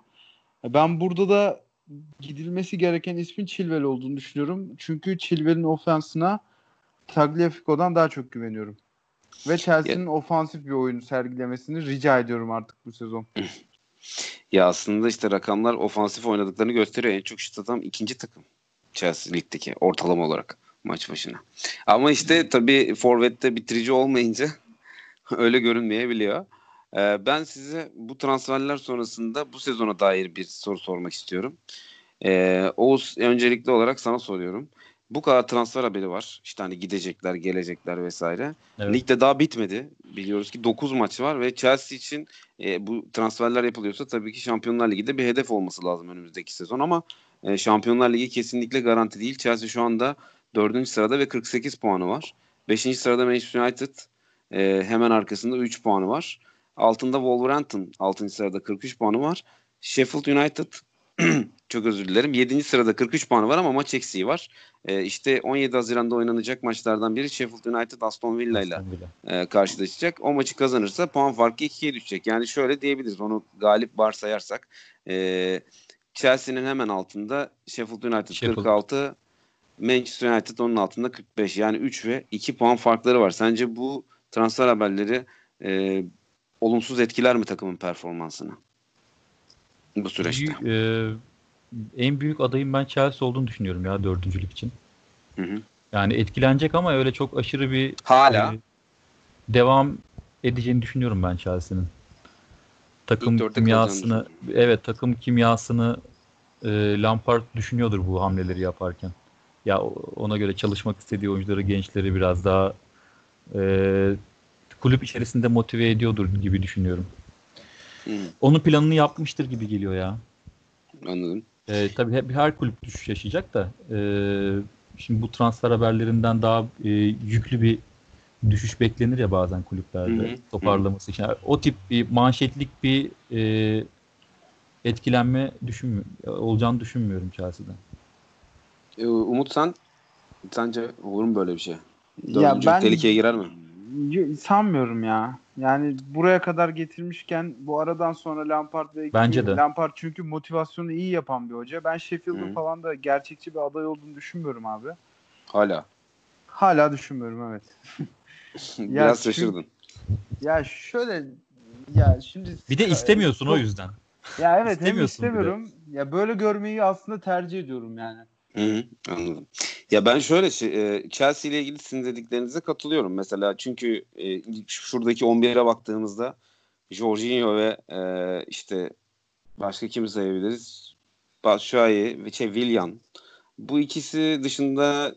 [SPEAKER 3] Ben burada da gidilmesi gereken ismin Chilwell olduğunu düşünüyorum. Çünkü Chilwell'in ofensine Tagliafico'dan daha çok güveniyorum. Ve Chelsea'nin ofansif bir oyun sergilemesini rica ediyorum artık bu sezon.
[SPEAKER 1] Ya aslında işte rakamlar ofansif oynadıklarını gösteriyor. En çok şut atan ikinci takım. Chelsea Lig'deki ortalama olarak maç başına. Ama işte tabii Forvet'te bitirici olmayınca (laughs) öyle görünmeyebiliyor. Ee, ben size bu transferler sonrasında bu sezona dair bir soru sormak istiyorum. Ee, Oğuz öncelikli olarak sana soruyorum. Bu kadar transfer haberi var. İşte hani gidecekler, gelecekler vesaire.
[SPEAKER 2] Evet.
[SPEAKER 1] Ligde daha bitmedi. Biliyoruz ki 9 maç var ve Chelsea için e, bu transferler yapılıyorsa tabii ki Şampiyonlar Ligi'de bir hedef olması lazım önümüzdeki sezon ama e, Şampiyonlar Ligi kesinlikle garanti değil. Chelsea şu anda 4. sırada ve 48 puanı var. 5. sırada Manchester United e, hemen arkasında 3 puanı var. Altında Wolverhampton 6. sırada 43 puanı var. Sheffield United (clears throat) çok özür dilerim. 7. sırada 43 puanı var ama maç eksiği var. E, işte 17 Haziran'da oynanacak maçlardan biri Sheffield United Aston Villa ile e, karşılaşacak. O maçı kazanırsa puan farkı 2'ye düşecek. Yani şöyle diyebiliriz onu galip varsayarsak. E, Chelsea'nin hemen altında Sheffield United Sheffield. 46, Manchester United onun altında 45. Yani 3 ve 2 puan farkları var. Sence bu transfer haberleri e, olumsuz etkiler mi takımın performansını? Bu süreçte.
[SPEAKER 2] E, en büyük adayım ben Chelsea olduğunu düşünüyorum ya dördüncülük için.
[SPEAKER 1] Hı hı.
[SPEAKER 2] Yani etkilenecek ama öyle çok aşırı bir
[SPEAKER 1] hala
[SPEAKER 2] e, devam edeceğini düşünüyorum ben Chelsea'nin. Takım kimyasını evet takım kimyasını e, Lampard düşünüyordur bu hamleleri yaparken. Ya ona göre çalışmak istediği oyuncuları, gençleri biraz daha e, kulüp içerisinde motive ediyordur gibi düşünüyorum.
[SPEAKER 1] Hmm.
[SPEAKER 2] Onun planını yapmıştır gibi geliyor ya.
[SPEAKER 1] Anladım.
[SPEAKER 2] E, tabii hep her kulüp düşüş yaşayacak da e, şimdi bu transfer haberlerinden daha e, yüklü bir düşüş beklenir ya bazen kulüplerde
[SPEAKER 1] Hı hı.
[SPEAKER 2] toparlaması için. Yani o tip bir manşetlik bir e, etkilenme düşünmüyorum, olacağını düşünmüyorum Chelsea'den.
[SPEAKER 1] Ee, Umut sen sence olur mu böyle bir şey?
[SPEAKER 3] Ya ben
[SPEAKER 1] tehlikeye girer mi?
[SPEAKER 3] sanmıyorum ya. Yani buraya kadar getirmişken bu aradan sonra Lampard ve
[SPEAKER 2] Bence de.
[SPEAKER 3] Lampard çünkü motivasyonu iyi yapan bir hoca. Ben Sheffield'ın
[SPEAKER 1] Hı.
[SPEAKER 3] falan da gerçekçi bir aday olduğunu düşünmüyorum abi.
[SPEAKER 1] Hala.
[SPEAKER 3] Hala düşünmüyorum evet. (laughs)
[SPEAKER 1] Biraz
[SPEAKER 3] çünkü-
[SPEAKER 1] şaşırdın.
[SPEAKER 3] Ya şöyle ya şimdi
[SPEAKER 2] Bir de istemiyorsun o yüzden.
[SPEAKER 3] Ya evet hem istemiyorum. Ya böyle görmeyi aslında tercih ediyorum yani.
[SPEAKER 1] Hı hı, anladım. Ya ben şöyle şey, Chelsea ile ilgili sizin dediklerinize katılıyorum mesela. Çünkü e, şuradaki 11'e baktığımızda Jorginho ve e, işte başka kimi sayabiliriz? Batshuayi ve şey, Willian. Bu ikisi dışında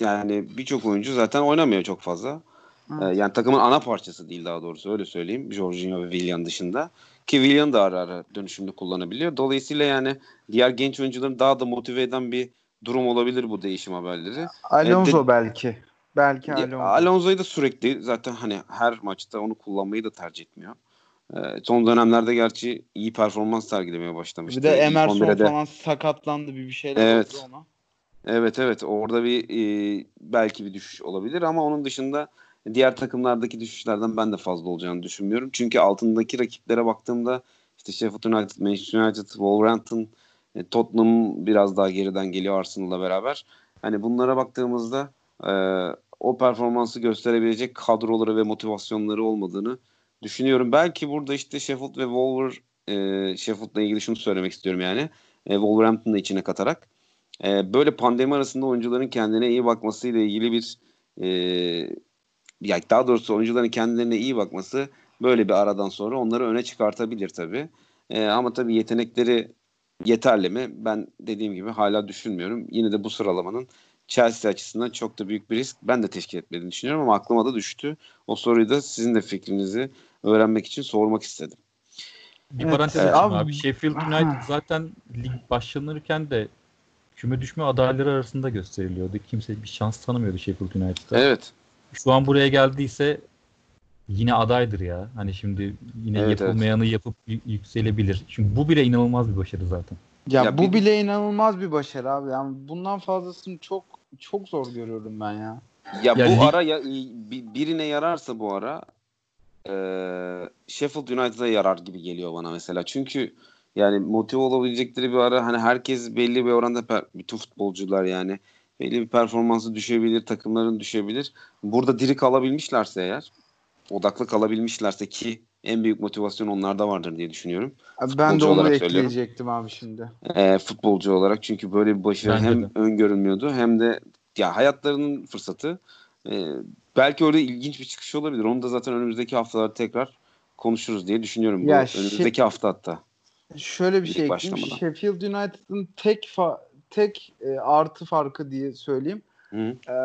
[SPEAKER 1] yani birçok oyuncu zaten oynamıyor çok fazla.
[SPEAKER 3] Hı.
[SPEAKER 1] E, yani takımın ana parçası değil daha doğrusu öyle söyleyeyim. Jorginho ve Willian dışında. Ki Willian da ara ara dönüşümde kullanabiliyor. Dolayısıyla yani diğer genç oyuncuların daha da motive eden bir durum olabilir bu değişim haberleri.
[SPEAKER 3] Alonso
[SPEAKER 1] Evet, de-
[SPEAKER 3] belki. Belki
[SPEAKER 1] Ya,
[SPEAKER 3] Alonso.
[SPEAKER 1] Alonso'yu da sürekli zaten hani her maçta onu kullanmayı da tercih etmiyor. Ee, son dönemlerde gerçi iyi performans sergilemeye başlamıştı.
[SPEAKER 3] bir de Emerson
[SPEAKER 1] 11'e de-
[SPEAKER 3] falan sakatlandı bir bir şeyler
[SPEAKER 1] Evet.
[SPEAKER 3] oldu ona.
[SPEAKER 1] Evet evet orada bir e, belki bir düşüş olabilir ama onun dışında diğer takımlardaki düşüşlerden ben de fazla olacağını düşünmüyorum. Çünkü altındaki rakiplere baktığımda işte Sheffield United, Manchester United, Wolverhampton, e, Tottenham biraz daha geriden geliyor Arsenal'la beraber. Hani bunlara baktığımızda e, o performansı gösterebilecek kadroları ve motivasyonları olmadığını düşünüyorum. Belki burada işte Sheffield ve Wolver e, Sheffield'la ilgili şunu söylemek istiyorum yani. E, Wolverhampton'ı içine katarak. E, böyle pandemi arasında oyuncuların kendine iyi bakmasıyla ilgili bir e, ya daha doğrusu oyuncuların kendilerine iyi bakması böyle bir aradan sonra onları öne çıkartabilir tabii. E, ama tabii yetenekleri yeterli mi? Ben dediğim gibi hala düşünmüyorum. Yine de bu sıralamanın Chelsea açısından çok da büyük bir risk ben de teşkil etmediğini düşünüyorum ama aklıma da düştü. O soruyu da sizin de fikrinizi öğrenmek için sormak istedim.
[SPEAKER 2] Bir
[SPEAKER 3] Evet,
[SPEAKER 2] parantez açayım
[SPEAKER 3] abi-
[SPEAKER 2] abi. Sheffield. United zaten lig başlanırken de küme düşme adayları arasında gösteriliyordu. Kimse bir şans tanımıyordu Sheffield United'a.
[SPEAKER 1] Evet.
[SPEAKER 2] Şu an buraya geldiyse yine adaydır ya. Hani şimdi yine
[SPEAKER 1] Evet,
[SPEAKER 2] yapılmayanı yapıp y- yükselebilir. Çünkü bu bile inanılmaz bir başarı zaten.
[SPEAKER 3] Ya,
[SPEAKER 1] Ya
[SPEAKER 3] bu
[SPEAKER 1] bir-
[SPEAKER 3] bile inanılmaz bir başarı abi. Yani bundan fazlasını çok çok zor görüyorum ben ya.
[SPEAKER 1] Ya,
[SPEAKER 2] Ya
[SPEAKER 1] bu
[SPEAKER 2] lig-
[SPEAKER 1] ara ya, bi- birine yararsa bu ara e, Sheffield United'a yarar gibi geliyor bana mesela. Çünkü yani motive olabilecekleri bir ara hani herkes belli bir oranda per- bütün futbolcular yani belli bir performansı düşebilir, takımların düşebilir. Burada diri kalabilmişlerse eğer odaklı kalabilmişlerse ki en büyük motivasyon onlarda vardır diye düşünüyorum.
[SPEAKER 3] Abi Ben de onu
[SPEAKER 1] olarak söylüyorum.
[SPEAKER 3] ekleyecektim abi şimdi.
[SPEAKER 1] e, futbolcu olarak çünkü böyle bir başarı
[SPEAKER 2] Bence
[SPEAKER 1] hem
[SPEAKER 2] de.
[SPEAKER 1] öngörülmüyordu hem de ya hayatlarının fırsatı. E, belki orada ilginç bir çıkış olabilir. Onu da zaten önümüzdeki haftalarda tekrar konuşuruz diye düşünüyorum. Bu
[SPEAKER 3] Ya şey-
[SPEAKER 1] önümüzdeki hafta hatta.
[SPEAKER 3] Şöyle bir şey ekleyeyim. Sheffield United'ın tek fa- tek e, artı farkı diye söyleyeyim.
[SPEAKER 1] Hı.
[SPEAKER 3] E,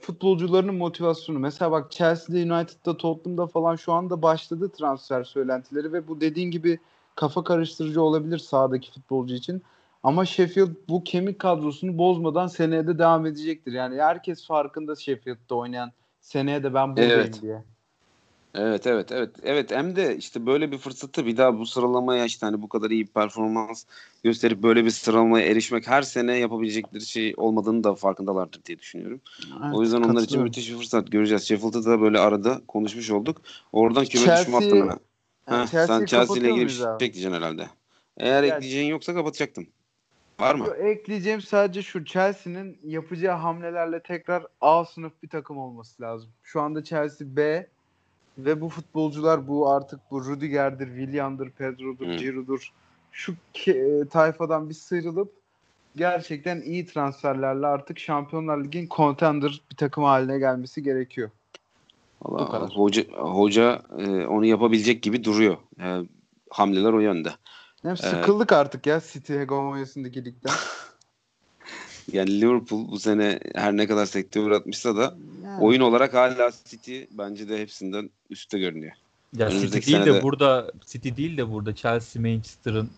[SPEAKER 3] futbolcularının motivasyonu. Mesela bak Chelsea'de, United'da, Tottenham'da falan şu anda başladı transfer söylentileri ve bu dediğin gibi kafa karıştırıcı olabilir sahadaki futbolcu için. Ama Sheffield bu kemik kadrosunu bozmadan seneye de devam edecektir. Yani herkes farkında Sheffield'da oynayan seneye de ben buradayım
[SPEAKER 1] Evet.
[SPEAKER 3] diye.
[SPEAKER 1] Evet evet evet. Evet hem de işte böyle bir fırsatı bir daha bu sıralamaya işte hani bu kadar iyi bir performans gösterip böyle bir sıralamaya erişmek her sene yapabilecekleri şey olmadığını da farkındalardır diye düşünüyorum.
[SPEAKER 3] Evet,
[SPEAKER 1] o yüzden onlar için müthiş bir fırsat göreceğiz. Sheffield'ı da böyle arada konuşmuş olduk. Oradan küme
[SPEAKER 3] Chelsea-
[SPEAKER 1] düşme hattına.
[SPEAKER 3] Yani
[SPEAKER 1] Heh,
[SPEAKER 3] Chelsea'yi
[SPEAKER 1] sen Chelsea ile ilgili bir şey
[SPEAKER 3] abi?
[SPEAKER 1] ekleyeceksin herhalde. Eğer
[SPEAKER 3] Yani-
[SPEAKER 1] ekleyeceğin yoksa kapatacaktım. Var mı?
[SPEAKER 3] Ekleyeceğim sadece şu Chelsea'nin yapacağı hamlelerle tekrar A sınıf bir takım olması lazım. Şu anda Chelsea B ve bu futbolcular bu artık bu Rudiger'dir, Willian'dır, Pedro'dur,
[SPEAKER 1] Hı.
[SPEAKER 3] Giroud'dur. Şu ke- e, tayfadan bir sıyrılıp gerçekten iyi transferlerle artık Şampiyonlar Ligi'nin contender bir takım haline gelmesi gerekiyor.
[SPEAKER 1] Vallahi hoca hoca e, onu yapabilecek gibi duruyor. E, hamleler o yönde.
[SPEAKER 3] Hem
[SPEAKER 1] Evet.
[SPEAKER 3] sıkıldık artık ya City hegemonyasındaki ligden. (laughs)
[SPEAKER 1] Yani Liverpool bu sene her ne kadar sekteye uğratmışsa da
[SPEAKER 3] Yani.
[SPEAKER 1] oyun olarak hala City bence de hepsinden üstte görünüyor.
[SPEAKER 2] Ya
[SPEAKER 1] Önümüzdeki
[SPEAKER 2] City değil de burada City değil de burada Chelsea, Manchester'ın,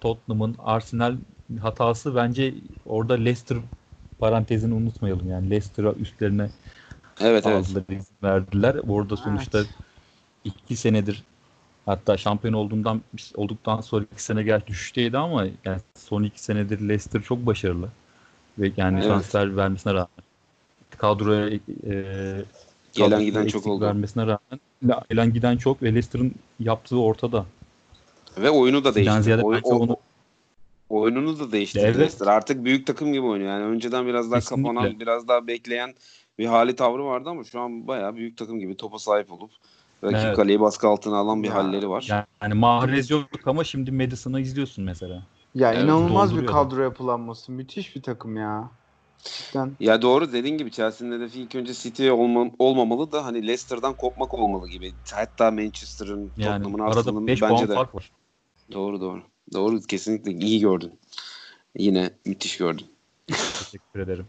[SPEAKER 2] Tottenham'ın, Arsenal hatası bence orada Leicester parantezini unutmayalım yani Leicester'a üstlerine
[SPEAKER 1] Evet evet.
[SPEAKER 2] fazla izin verdiler. Orada sonuçta iki senedir hatta şampiyon olduğundan olduktan sonra iki sene gel düşüşteydi ama yani son iki senedir Leicester çok başarılı ve yani
[SPEAKER 1] Evet.
[SPEAKER 2] transfer vermesine rağmen kadroya e,
[SPEAKER 1] Gelen giden çok oldu.
[SPEAKER 2] vermesine rağmen gelen giden çok ve Leicester'ın yaptığı ortada.
[SPEAKER 1] Ve oyunu da
[SPEAKER 2] ziyade
[SPEAKER 1] Oy- o-
[SPEAKER 2] onu-
[SPEAKER 1] oyununu da değiştirdi
[SPEAKER 2] Evet.
[SPEAKER 1] Leicester. Artık büyük takım gibi oynuyor. Yani önceden biraz daha
[SPEAKER 2] Kesinlikle.
[SPEAKER 1] kapanan, biraz daha bekleyen bir hali tavrı vardı ama şu an bayağı büyük takım gibi topa sahip olup rakip
[SPEAKER 2] Evet.
[SPEAKER 1] kaleyi baskı altına alan bir
[SPEAKER 3] Ya,
[SPEAKER 1] halleri var.
[SPEAKER 2] Yani, yani Mahrez yok ama şimdi Madison'ı izliyorsun mesela.
[SPEAKER 3] Ya
[SPEAKER 1] Evet,
[SPEAKER 3] inanılmaz bir kadro yapılanması. Müthiş bir takım ya. Cidden.
[SPEAKER 1] Ya doğru dediğin gibi Chelsea'nin hedefi ilk önce City'ye olma, olmamalı da hani Leicester'dan kopmak olmalı gibi. Hatta Manchester'ın,
[SPEAKER 2] Yani
[SPEAKER 1] Tottenham'ın, Arsenal'ın
[SPEAKER 2] 5 puan
[SPEAKER 1] bence de.
[SPEAKER 2] fark var.
[SPEAKER 1] Doğru doğru. Doğru kesinlikle iyi gördün. Yine müthiş gördün.
[SPEAKER 2] Teşekkür ederim.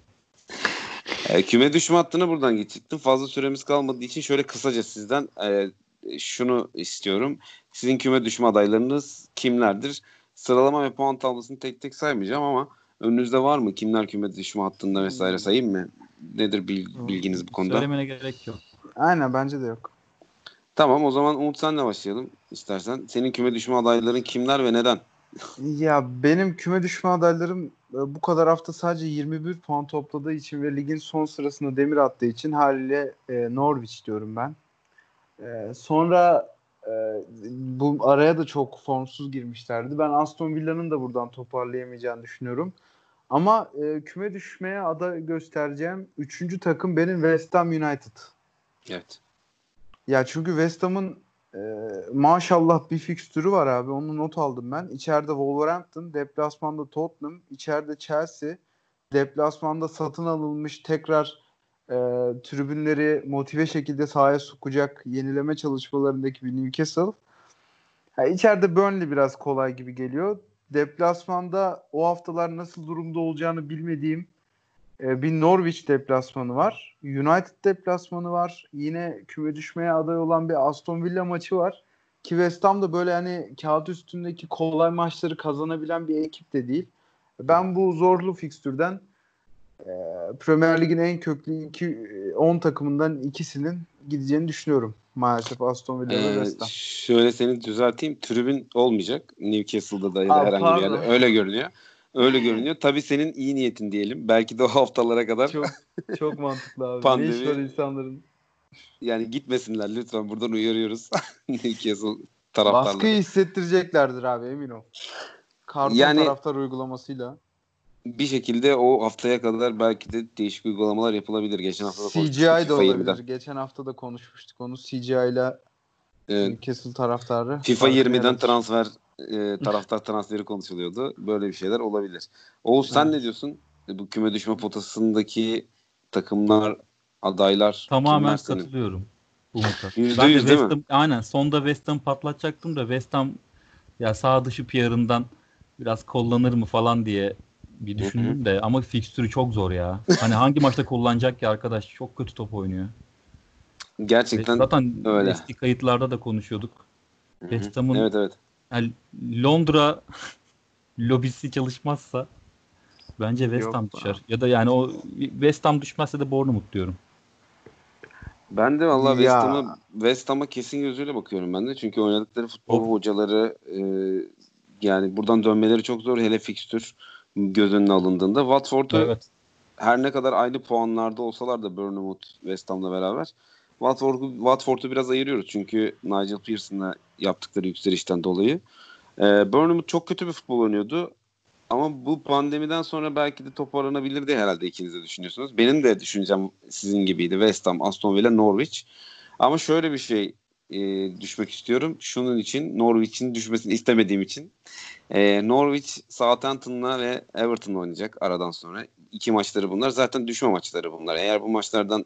[SPEAKER 1] E, küme düşme hattına buradan geçecektim. Fazla süremiz kalmadığı için şöyle kısaca sizden e, şunu istiyorum. Sizin küme düşme adaylarınız kimlerdir? Sıralama ve puan tablosunu tek tek saymayacağım ama önünüzde var mı? Kimler küme düşme hattında vesaire sayayım mı? Nedir bil- bilginiz bu konuda?
[SPEAKER 2] Söylemene gerek yok.
[SPEAKER 3] Aynen bence de yok.
[SPEAKER 1] Tamam o zaman Umut senle başlayalım istersen. Senin küme düşme adayların kimler ve neden? (laughs)
[SPEAKER 3] Ya benim küme düşme adaylarım e, bu kadar hafta sadece 21 puan topladığı için ve ligin son sırasında demir attığı için haliyle e, Norwich diyorum ben. E, sonra e, bu araya da çok formsuz girmişlerdi. Ben Aston Villa'nın da buradan toparlayamayacağını düşünüyorum. Ama e, küme düşmeye aday göstereceğim üçüncü takım benim West Ham United.
[SPEAKER 1] Evet.
[SPEAKER 3] Ya çünkü West Ham'ın e, maşallah bir fikstürü var abi. Onu not aldım ben. İçeride Wolverhampton, deplasmanda Tottenham, içeride Chelsea, deplasmanda satın alınmış tekrar e, tribünleri motive şekilde sahaya sokacak yenileme çalışmalarındaki bir Newcastle. Ha, içeride Burnley biraz kolay gibi geliyor. Deplasmanda o haftalar nasıl durumda olacağını bilmediğim e, bir Norwich deplasmanı var. United deplasmanı var. Yine küme düşmeye aday olan bir Aston Villa maçı var. Ki West Ham da böyle hani kağıt üstündeki kolay maçları kazanabilen bir ekip de değil. Ben bu zorlu fikstürden e, Premier Lig'in en köklü iki, e, 10 takımından ikisinin gideceğini düşünüyorum. Maalesef Aston Villa ve
[SPEAKER 1] Ee,
[SPEAKER 3] West
[SPEAKER 1] şöyle seni düzelteyim. Tribün olmayacak. Newcastle'da da ya da
[SPEAKER 3] Aa,
[SPEAKER 1] herhangi bir yerde. Öyle görünüyor. Öyle görünüyor. Tabii senin iyi niyetin diyelim. Belki de o haftalara kadar
[SPEAKER 3] Çok çok mantıklı abi.
[SPEAKER 1] Pandemi-
[SPEAKER 3] Ne iş var insanların?
[SPEAKER 1] yani gitmesinler lütfen. Buradan uyarıyoruz. (laughs) Newcastle
[SPEAKER 3] Baskıyı
[SPEAKER 1] taraftarları.
[SPEAKER 3] hissettireceklerdir abi emin ol. Karton
[SPEAKER 1] Yani-
[SPEAKER 3] taraftar uygulamasıyla.
[SPEAKER 1] Bir şekilde o haftaya kadar belki de değişik uygulamalar yapılabilir. Geçen hafta da
[SPEAKER 3] CGI de olabilir.
[SPEAKER 1] 20'den.
[SPEAKER 3] Geçen hafta da konuşmuştuk onu. CGI ile
[SPEAKER 1] Evet.
[SPEAKER 3] Newcastle taraftarı.
[SPEAKER 1] FIFA
[SPEAKER 3] farkını
[SPEAKER 1] 20'den
[SPEAKER 3] yaratır.
[SPEAKER 1] transfer e, taraftar transferi konuşuluyordu. Böyle bir şeyler olabilir. Oğuz sen
[SPEAKER 3] Evet.
[SPEAKER 1] ne diyorsun? E, Bu küme düşme potasındaki takımlar, adaylar
[SPEAKER 2] Tamamen katılıyorum Umut'a.
[SPEAKER 1] Yüzde
[SPEAKER 2] Ben de West
[SPEAKER 1] mi?
[SPEAKER 2] Ham, aynen sonda West Ham patlatacaktım da West Ham ya sağ dışı PR'ından biraz kullanır mı falan diye bir düşündüm de ama fikstürü çok zor ya. Hani hangi maçta kullanacak ki arkadaş çok kötü top oynuyor.
[SPEAKER 1] Gerçekten
[SPEAKER 2] Zaten
[SPEAKER 1] öyle.
[SPEAKER 2] eski kayıtlarda da konuşuyorduk. West Ham'ın
[SPEAKER 1] Evet evet.
[SPEAKER 2] yani Londra (laughs) lobisi çalışmazsa bence West
[SPEAKER 3] Yok
[SPEAKER 2] Ham düşer. Ya da yani o West Ham düşmezse de Bournemouth diyorum.
[SPEAKER 1] Ben de vallahi West. Ham'a West Ham'a kesin gözüyle bakıyorum ben de. Çünkü oynadıkları futbol
[SPEAKER 2] Of.
[SPEAKER 1] hocaları e, yani buradan dönmeleri çok zor. Hele fikstür göz önüne alındığında. Watford'u
[SPEAKER 2] Evet.
[SPEAKER 1] her ne kadar aynı puanlarda olsalar da Bournemouth West Ham'la beraber Watford'u Watford'u biraz ayırıyoruz. Çünkü Nigel Pearson'la yaptıkları yükselişten dolayı. E, Bournemouth çok kötü bir futbol oynuyordu. Ama bu pandemiden sonra belki de toparlanabilirdi herhalde ikiniz de düşünüyorsunuz. Benim de düşüncem sizin gibiydi. West Ham, Aston Villa, Norwich. Ama şöyle bir şey e, düşmek istiyorum. Şunun için Norwich'in düşmesini istemediğim için. E, Norwich Southampton'la ve Everton'la oynayacak aradan sonra. İki maçları bunlar. Zaten düşme maçları bunlar. Eğer bu maçlardan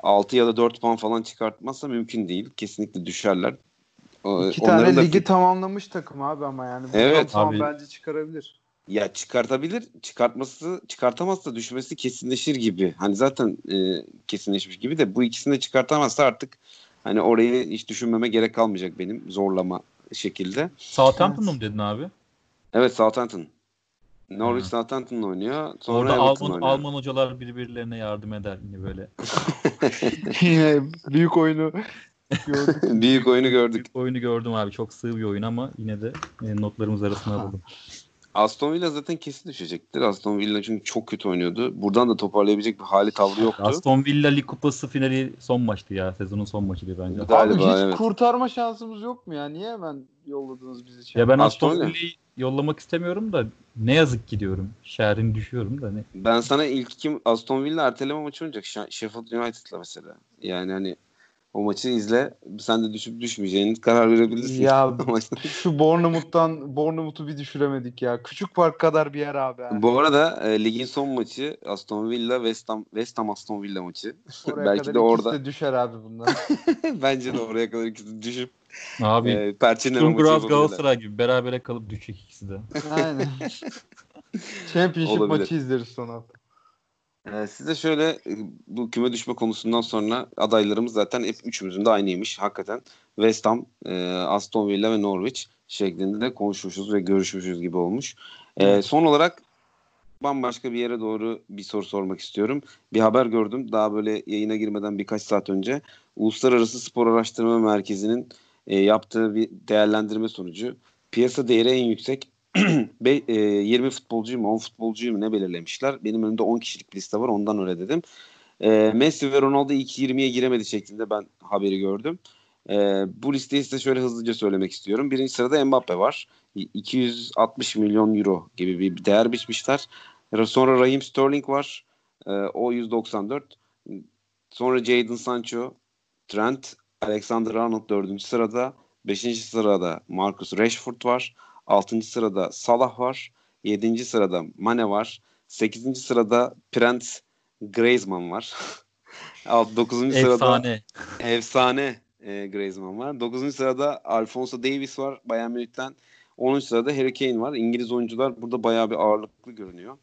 [SPEAKER 1] 6 ya da 4 puan falan çıkartmazsa mümkün değil. Kesinlikle düşerler.
[SPEAKER 3] İki
[SPEAKER 1] onların
[SPEAKER 3] tane
[SPEAKER 1] da
[SPEAKER 3] ligi tamamlamış takım abi ama yani. Buradan
[SPEAKER 1] Evet.
[SPEAKER 3] puan
[SPEAKER 2] Abi.
[SPEAKER 3] bence çıkarabilir.
[SPEAKER 1] Ya çıkartabilir, çıkartması, çıkartamazsa düşmesi kesinleşir gibi. Hani zaten e, kesinleşmiş gibi de bu ikisini de çıkartamazsa artık hani orayı hiç düşünmeme gerek kalmayacak benim zorlama şekilde.
[SPEAKER 2] Southampton'da mı dedin abi?
[SPEAKER 1] Evet Southampton. Norwich
[SPEAKER 2] Ha.
[SPEAKER 1] Southampton'la oynuyor. Sonra
[SPEAKER 2] Orada
[SPEAKER 1] Everton
[SPEAKER 2] Alman,
[SPEAKER 1] oynuyor.
[SPEAKER 2] Alman hocalar birbirlerine yardım eder yine böyle. (laughs)
[SPEAKER 3] Yine büyük oyunu gördük. (laughs)
[SPEAKER 1] Büyük oyunu gördük.
[SPEAKER 2] Büyük oyunu gördüm abi. Çok sığ bir oyun ama yine de e, notlarımız arasına (laughs) aldım.
[SPEAKER 1] Aston Villa zaten kesin düşecektir. Aston Villa çünkü çok kötü oynuyordu. Buradan da toparlayabilecek bir hali tavrı yoktu.
[SPEAKER 2] Aston Villa Lig Kupası finali son maçtı ya. Sezonun son maçıydı bence.
[SPEAKER 1] Galiba,
[SPEAKER 3] abi hiç
[SPEAKER 1] evet.
[SPEAKER 3] kurtarma şansımız yok mu ya? Niye hemen yolladınız bizi? şey?
[SPEAKER 2] Ya ben
[SPEAKER 1] Aston
[SPEAKER 2] Aston
[SPEAKER 1] Villa.
[SPEAKER 2] Villa'yı yollamak istemiyorum da ne yazık ki diyorum. Şehrin düşüyorum da ne.
[SPEAKER 1] Ben sana ilk kim Aston Villa erteleme maçı oynayacak Sh- Sheffield United'la mesela. Yani hani o maçı izle. Sen de düşüp düşmeyeceğini karar verebilirsin.
[SPEAKER 3] Ya (laughs) (laughs) şu Bournemouth'tan Bournemouth'u bir düşüremedik ya. Küçük fark kadar bir yer abi.
[SPEAKER 1] Bu arada e, ligin son maçı Aston Villa West Ham West Ham Aston Villa maçı.
[SPEAKER 3] Oraya
[SPEAKER 1] belki
[SPEAKER 3] kadar
[SPEAKER 1] de orada
[SPEAKER 3] de düşer abi bunlar. (laughs)
[SPEAKER 1] bence de oraya kadar ikisi düşüp
[SPEAKER 2] Abi
[SPEAKER 1] e, perçinleme maçı.
[SPEAKER 2] Galatasaray gibi berabere kalıp düşecek ikisi de.
[SPEAKER 3] Aynen. Championship
[SPEAKER 1] Olabilir.
[SPEAKER 3] maçı izleriz son hafta.
[SPEAKER 1] Ee, size şöyle e, bu küme düşme konusundan sonra adaylarımız zaten hep üçümüzün de aynıymış. Hakikaten West Ham, e, Aston Villa ve Norwich şeklinde de konuşmuşuz ve görüşmüşüz gibi olmuş. E, son olarak bambaşka bir yere doğru bir soru sormak istiyorum. Bir haber gördüm daha böyle yayına girmeden birkaç saat önce. Uluslararası Spor Araştırma Merkezi'nin e, yaptığı bir değerlendirme sonucu piyasa değeri en yüksek (clears throat) Be- e, 20 futbolcuyu mu 10 futbolcuyu mu ne belirlemişler. Benim önümde 10 kişilik bir liste var ondan öyle dedim. E, Messi ve Ronaldo ilk 20'ye giremedi şeklinde ben haberi gördüm. E, bu listeyi size şöyle hızlıca söylemek istiyorum. Birinci sırada Mbappe var. Y- 260 milyon euro gibi bir değer biçmişler. Sonra Raheem Sterling var. E, o 194. Sonra Jadon Sancho, Trent, Alexander-Arnold dördüncü sırada. Beşinci sırada Marcus Rashford var. Altıncı sırada Salah var. Yedinci sırada Mane var. Sekizinci sırada Prince Griezmann var. (laughs) Alt, dokuzuncu sırada
[SPEAKER 2] Efsane.
[SPEAKER 1] efsane e, Griezmann var. Dokuzuncu sırada Alfonso Davies var Bayern Münih'ten. 10. sırada Harry Kane var. İngiliz oyuncular burada bayağı bir ağırlıklı görünüyor.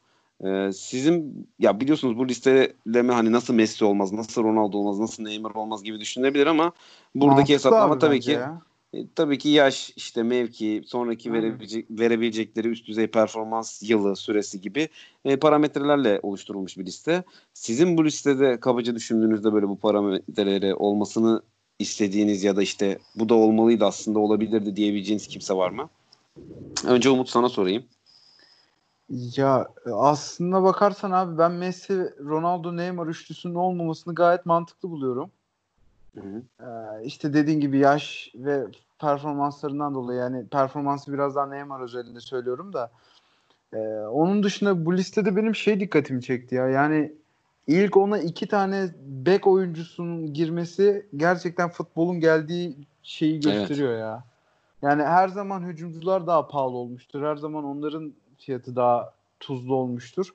[SPEAKER 1] Ee, sizin ya biliyorsunuz bu listeleme hani nasıl Messi olmaz, nasıl Ronaldo olmaz, nasıl Neymar olmaz gibi düşünülebilir ama buradaki
[SPEAKER 3] Mantıklı
[SPEAKER 1] hesaplama
[SPEAKER 3] abi
[SPEAKER 1] tabii ki
[SPEAKER 3] ya.
[SPEAKER 1] E, tabii ki yaş, işte mevki, sonraki verebilecek, verebilecekleri üst düzey performans yılı, süresi gibi e, parametrelerle oluşturulmuş bir liste. Sizin bu listede kabaca düşündüğünüzde böyle bu parametreleri olmasını istediğiniz ya da işte bu da olmalıydı aslında olabilirdi diyebileceğiniz kimse var mı? Önce Umut sana sorayım.
[SPEAKER 3] Ya aslında bakarsan abi ben Messi, Ronaldo, Neymar üçlüsünün olmamasını gayet mantıklı buluyorum.
[SPEAKER 1] Hı hı.
[SPEAKER 3] Ee, işte dediğin gibi yaş ve performanslarından dolayı yani performansı biraz daha Neymar özelinde söylüyorum da Ee, onun dışında bu listede benim şey dikkatimi çekti ya yani ilk ona iki tane bek oyuncusunun girmesi gerçekten futbolun geldiği şeyi gösteriyor ya. Yani her zaman hücumcular daha pahalı olmuştur. Her zaman onların fiyatı daha tuzlu olmuştur.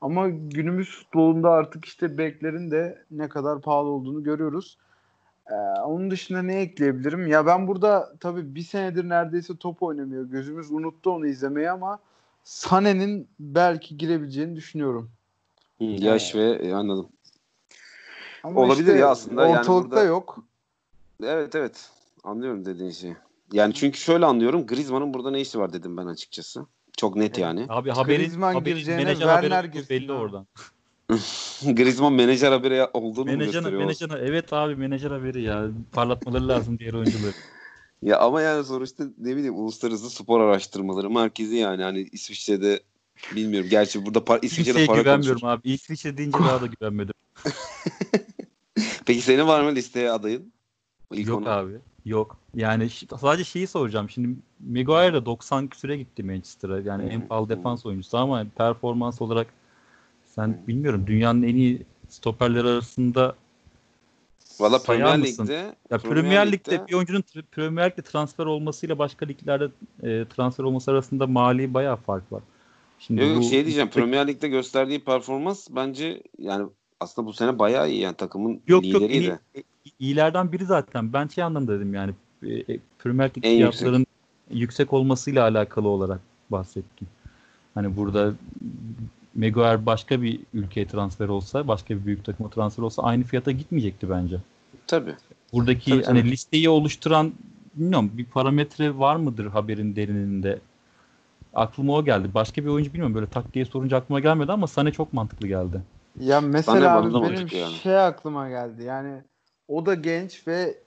[SPEAKER 3] Ama günümüz futbolunda artık işte beklerin de ne kadar pahalı olduğunu görüyoruz. Ee, onun dışında ne ekleyebilirim? Ya ben burada tabii bir senedir neredeyse top oynamıyor. Gözümüz unuttu onu izlemeyi ama Sané'nin belki girebileceğini düşünüyorum.
[SPEAKER 1] Hı, yaş ve e, anladım.
[SPEAKER 3] Ama
[SPEAKER 1] Olabilir
[SPEAKER 3] işte
[SPEAKER 1] ya aslında. Yani
[SPEAKER 3] Ortalıkta
[SPEAKER 1] burada-
[SPEAKER 3] yok.
[SPEAKER 1] Evet evet. Anlıyorum dediğin şeyi. Yani çünkü şöyle anlıyorum. Griezmann'ın burada ne işi var dedim ben açıkçası. Çok net yani.
[SPEAKER 2] Abi haberin,
[SPEAKER 3] Griezmann
[SPEAKER 2] haberin
[SPEAKER 3] gireceğine
[SPEAKER 2] menajer
[SPEAKER 3] Werner
[SPEAKER 2] haberi
[SPEAKER 3] girsin
[SPEAKER 2] belli oradan. (laughs)
[SPEAKER 1] Griezmann menajer haberi olduğunu mu
[SPEAKER 2] Menajer,
[SPEAKER 1] gösteriyor?
[SPEAKER 2] menajer, evet abi menajer haberi ya. Parlatmaları lazım diğer oyuncuları. (laughs)
[SPEAKER 1] Ya ama yani sonuçta ne bileyim uluslararası spor araştırmaları merkezi yani hani İsviçre'de bilmiyorum. Gerçi burada par- İsviçre'de para
[SPEAKER 2] güvenmiyorum
[SPEAKER 1] konuşur.
[SPEAKER 2] abi. İsviçre deyince daha da güvenmedim. (laughs)
[SPEAKER 1] Peki senin var mı listeye adayın? İlk
[SPEAKER 2] Yok
[SPEAKER 1] ona.
[SPEAKER 2] abi. Yok. Yani sadece şeyi soracağım. Şimdi Maguire de 90 küsüre gitti Manchester'a. Yani en pahalı defans oyuncusu ama performans olarak sen bilmiyorum dünyanın en iyi stoperleri arasında
[SPEAKER 1] Valla Premier? Lig'de
[SPEAKER 2] ya Premier, Lig'de bir oyuncunun Premier Lig'de transfer olmasıyla başka liglerde e, transfer olması arasında mali bayağı fark var. Şimdi
[SPEAKER 1] Yok yok
[SPEAKER 2] bu-
[SPEAKER 1] şey diyeceğim Premier Lig'de gösterdiği performans bence yani aslında bu sene bayağı iyi yani takımın
[SPEAKER 2] Yok yok
[SPEAKER 1] lideriydi.
[SPEAKER 2] iyi, iyilerden biri zaten. Ben şey anlamda dedim yani e, e, Premier Lig
[SPEAKER 1] En yüksek.
[SPEAKER 2] fiyatların yüksek. olmasıyla alakalı olarak bahsettim. Hani burada Maguire başka bir ülkeye transfer olsa, başka bir büyük takıma transfer olsa aynı fiyata gitmeyecekti bence.
[SPEAKER 1] Tabii.
[SPEAKER 2] Buradaki
[SPEAKER 1] Tabii,
[SPEAKER 2] hani
[SPEAKER 1] tabii.
[SPEAKER 2] listeyi oluşturan bilmiyorum bir parametre var mıdır haberin derininde? Aklıma o geldi. Başka bir oyuncu bilmiyorum böyle tak diye sorunca aklıma gelmedi ama Sane çok mantıklı geldi.
[SPEAKER 3] Ya mesela abi benim
[SPEAKER 1] yani.
[SPEAKER 3] şey aklıma geldi. Yani o da genç ve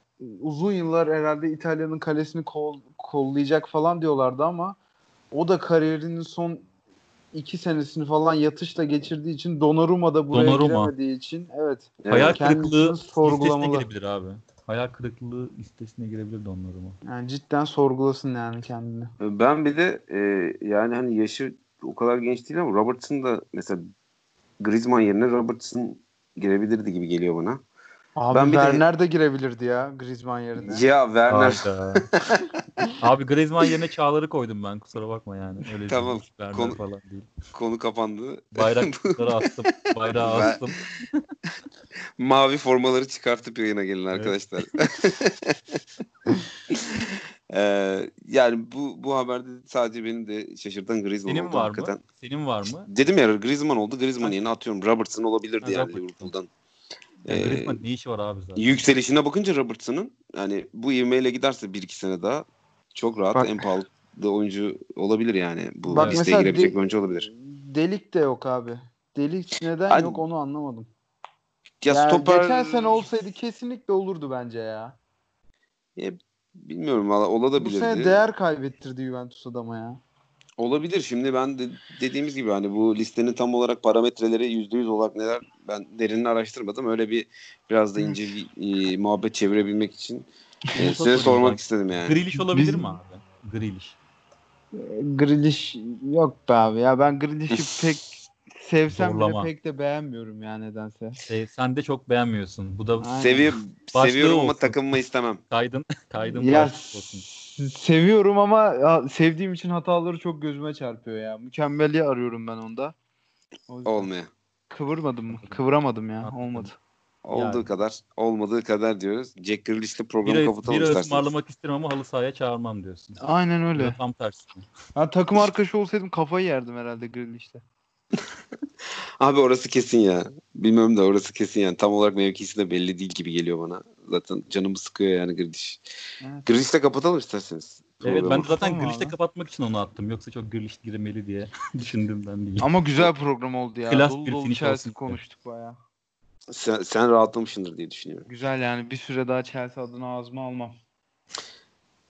[SPEAKER 3] uzun yıllar herhalde İtalya'nın kalesini kol, kollayacak falan diyorlardı ama o da kariyerinin son iki senesini falan yatışla geçirdiği için Donnarumma da buraya
[SPEAKER 2] Donnarumma.
[SPEAKER 3] giremediği için evet.
[SPEAKER 2] Hayal kırıklığı
[SPEAKER 3] sorgulamalı.
[SPEAKER 2] listesine girebilir abi. Hayal kırıklığı listesine girebilir de onlarıma.
[SPEAKER 3] Yani cidden sorgulasın yani kendini.
[SPEAKER 1] Ben bir de e, yani hani yaşı o kadar genç değil ama Robertson da mesela Griezmann yerine Robertson girebilirdi gibi geliyor bana.
[SPEAKER 3] Abi
[SPEAKER 1] Ben bir de-
[SPEAKER 3] Werner de girebilir ya Griezmann yerine.
[SPEAKER 1] Ya Werner (laughs)
[SPEAKER 2] abi Griezmann yerine Çağlar'ı koydum ben kusura bakma yani. Öyle
[SPEAKER 1] Tamam,
[SPEAKER 2] değil, Werner
[SPEAKER 1] konu-
[SPEAKER 2] falan değil.
[SPEAKER 1] konu kapandı.
[SPEAKER 2] Bayrakları (laughs) attım. Bayrağı
[SPEAKER 1] Ben-
[SPEAKER 2] astım. (laughs)
[SPEAKER 1] Mavi formaları çıkartıp yayına gelin arkadaşlar. Ee, yani bu bu haberde sadece benim de şaşırtan Griezmann
[SPEAKER 2] Senin
[SPEAKER 1] oldu
[SPEAKER 2] var
[SPEAKER 1] hakikaten.
[SPEAKER 2] mı? Senin var mı?
[SPEAKER 1] Dedim ya Griezmann oldu. Griezmann yerine atıyorum. Robertson olabilirdi
[SPEAKER 2] Ha,
[SPEAKER 1] yani. Liverpool'dan.
[SPEAKER 2] Yani
[SPEAKER 1] Ee,
[SPEAKER 2] Griezmann ne işi var abi zaten?
[SPEAKER 1] Yükselişine bakınca Robertson'ın yani bu ivmeyle giderse 1-2 sene daha çok rahat
[SPEAKER 3] Bak-
[SPEAKER 1] en pahalı oyuncu olabilir yani. Bu
[SPEAKER 3] Bak
[SPEAKER 1] listeye girebilecek
[SPEAKER 3] de-
[SPEAKER 1] bir oyuncu olabilir.
[SPEAKER 3] Delik de yok abi. Delik neden
[SPEAKER 1] Hani-
[SPEAKER 3] yok onu anlamadım.
[SPEAKER 1] Ya
[SPEAKER 3] Yani
[SPEAKER 1] stoper
[SPEAKER 3] Geçen sene olsaydı kesinlikle olurdu bence ya.
[SPEAKER 1] bilmiyorum valla
[SPEAKER 3] Bu
[SPEAKER 1] olabilirdi.
[SPEAKER 3] sene değer kaybettirdi Juventus adama ya.
[SPEAKER 1] Olabilir. Şimdi ben de dediğimiz gibi hani bu listenin tam olarak parametreleri %100 olarak neler ben derinini araştırmadım. Öyle bir biraz da ince bir e, muhabbet çevirebilmek için e, size sormak istedim yani.
[SPEAKER 2] Grealish olabilir
[SPEAKER 3] Biz-
[SPEAKER 2] mi abi? Grealish.
[SPEAKER 3] Ee, Grealish yok be abi ya ben Grealish'i (laughs) pek sevsem
[SPEAKER 2] Zorlama.
[SPEAKER 3] bile pek de beğenmiyorum ya nedense.
[SPEAKER 2] Şey, sen de çok beğenmiyorsun. Bu da
[SPEAKER 3] Aynen.
[SPEAKER 1] Sevi
[SPEAKER 2] Başlığı
[SPEAKER 1] seviyorum ama
[SPEAKER 2] olsun.
[SPEAKER 1] takımımı istemem.
[SPEAKER 2] kaydın (laughs) kaydın
[SPEAKER 3] Ya
[SPEAKER 2] olsun.
[SPEAKER 3] Seviyorum ama ya, sevdiğim için hataları çok gözüme çarpıyor ya. Mükemmeli arıyorum ben onda. O yüzden
[SPEAKER 1] Olmaya.
[SPEAKER 3] Kıvırmadım mı? Kıvıramadım ya. Olmadı.
[SPEAKER 1] Olduğu
[SPEAKER 2] Yani.
[SPEAKER 1] kadar, olmadığı kadar diyoruz. Jack Grealish'le programı kapatalım
[SPEAKER 2] bir
[SPEAKER 1] isterseniz.
[SPEAKER 2] ısmarlamak isterim ama halı sahaya çağırmam diyorsun.
[SPEAKER 3] Aynen
[SPEAKER 2] Ya
[SPEAKER 3] öyle.
[SPEAKER 2] Tam tersi.
[SPEAKER 3] Ben takım arkadaşı olsaydım kafayı yerdim herhalde Grealish'te. (laughs)
[SPEAKER 1] Abi orası kesin ya. Bilmiyorum da orası kesin yani. Tam olarak mevkisi de belli değil gibi geliyor bana. Zaten canımı sıkıyor yani Grealish.
[SPEAKER 3] Evet.
[SPEAKER 1] Grealish'le kapatalım isterseniz.
[SPEAKER 2] Evet ben de zaten
[SPEAKER 3] Tamam
[SPEAKER 2] Grealish'te
[SPEAKER 3] abi.
[SPEAKER 2] kapatmak için onu attım. Yoksa çok Grealish girmeli diye (laughs) düşündüğümden değil.
[SPEAKER 3] Ama güzel program oldu ya.
[SPEAKER 2] Klas
[SPEAKER 3] dolu
[SPEAKER 2] bir
[SPEAKER 3] dolu Chelsea konuştuk baya.
[SPEAKER 1] Sen, sen rahatlamışsındır diye düşünüyorum.
[SPEAKER 3] Güzel yani bir süre daha Chelsea adına ağzıma almam.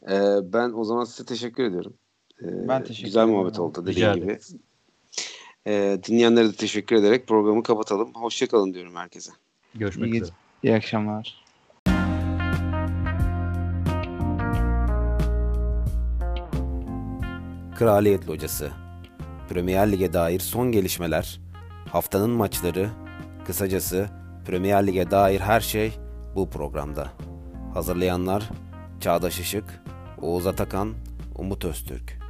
[SPEAKER 1] Ee, ben o zaman size teşekkür ediyorum. Ee,
[SPEAKER 3] Ben teşekkür
[SPEAKER 1] Güzel
[SPEAKER 3] ederim.
[SPEAKER 1] muhabbet oldu
[SPEAKER 2] Rica
[SPEAKER 1] dediğim gibi.
[SPEAKER 2] ederiz.
[SPEAKER 1] Ee, dinleyenlere de teşekkür ederek programı kapatalım. Hoşçakalın diyorum herkese.
[SPEAKER 2] Görüşmek
[SPEAKER 3] İyi
[SPEAKER 2] üzere.
[SPEAKER 3] İyi akşamlar.
[SPEAKER 4] Kraliyet Locası Premier Lig'e dair son gelişmeler, haftanın maçları, kısacası Premier Lig'e dair her şey bu programda. Hazırlayanlar Çağdaş Işık, Oğuz Atakan, Umut Öztürk.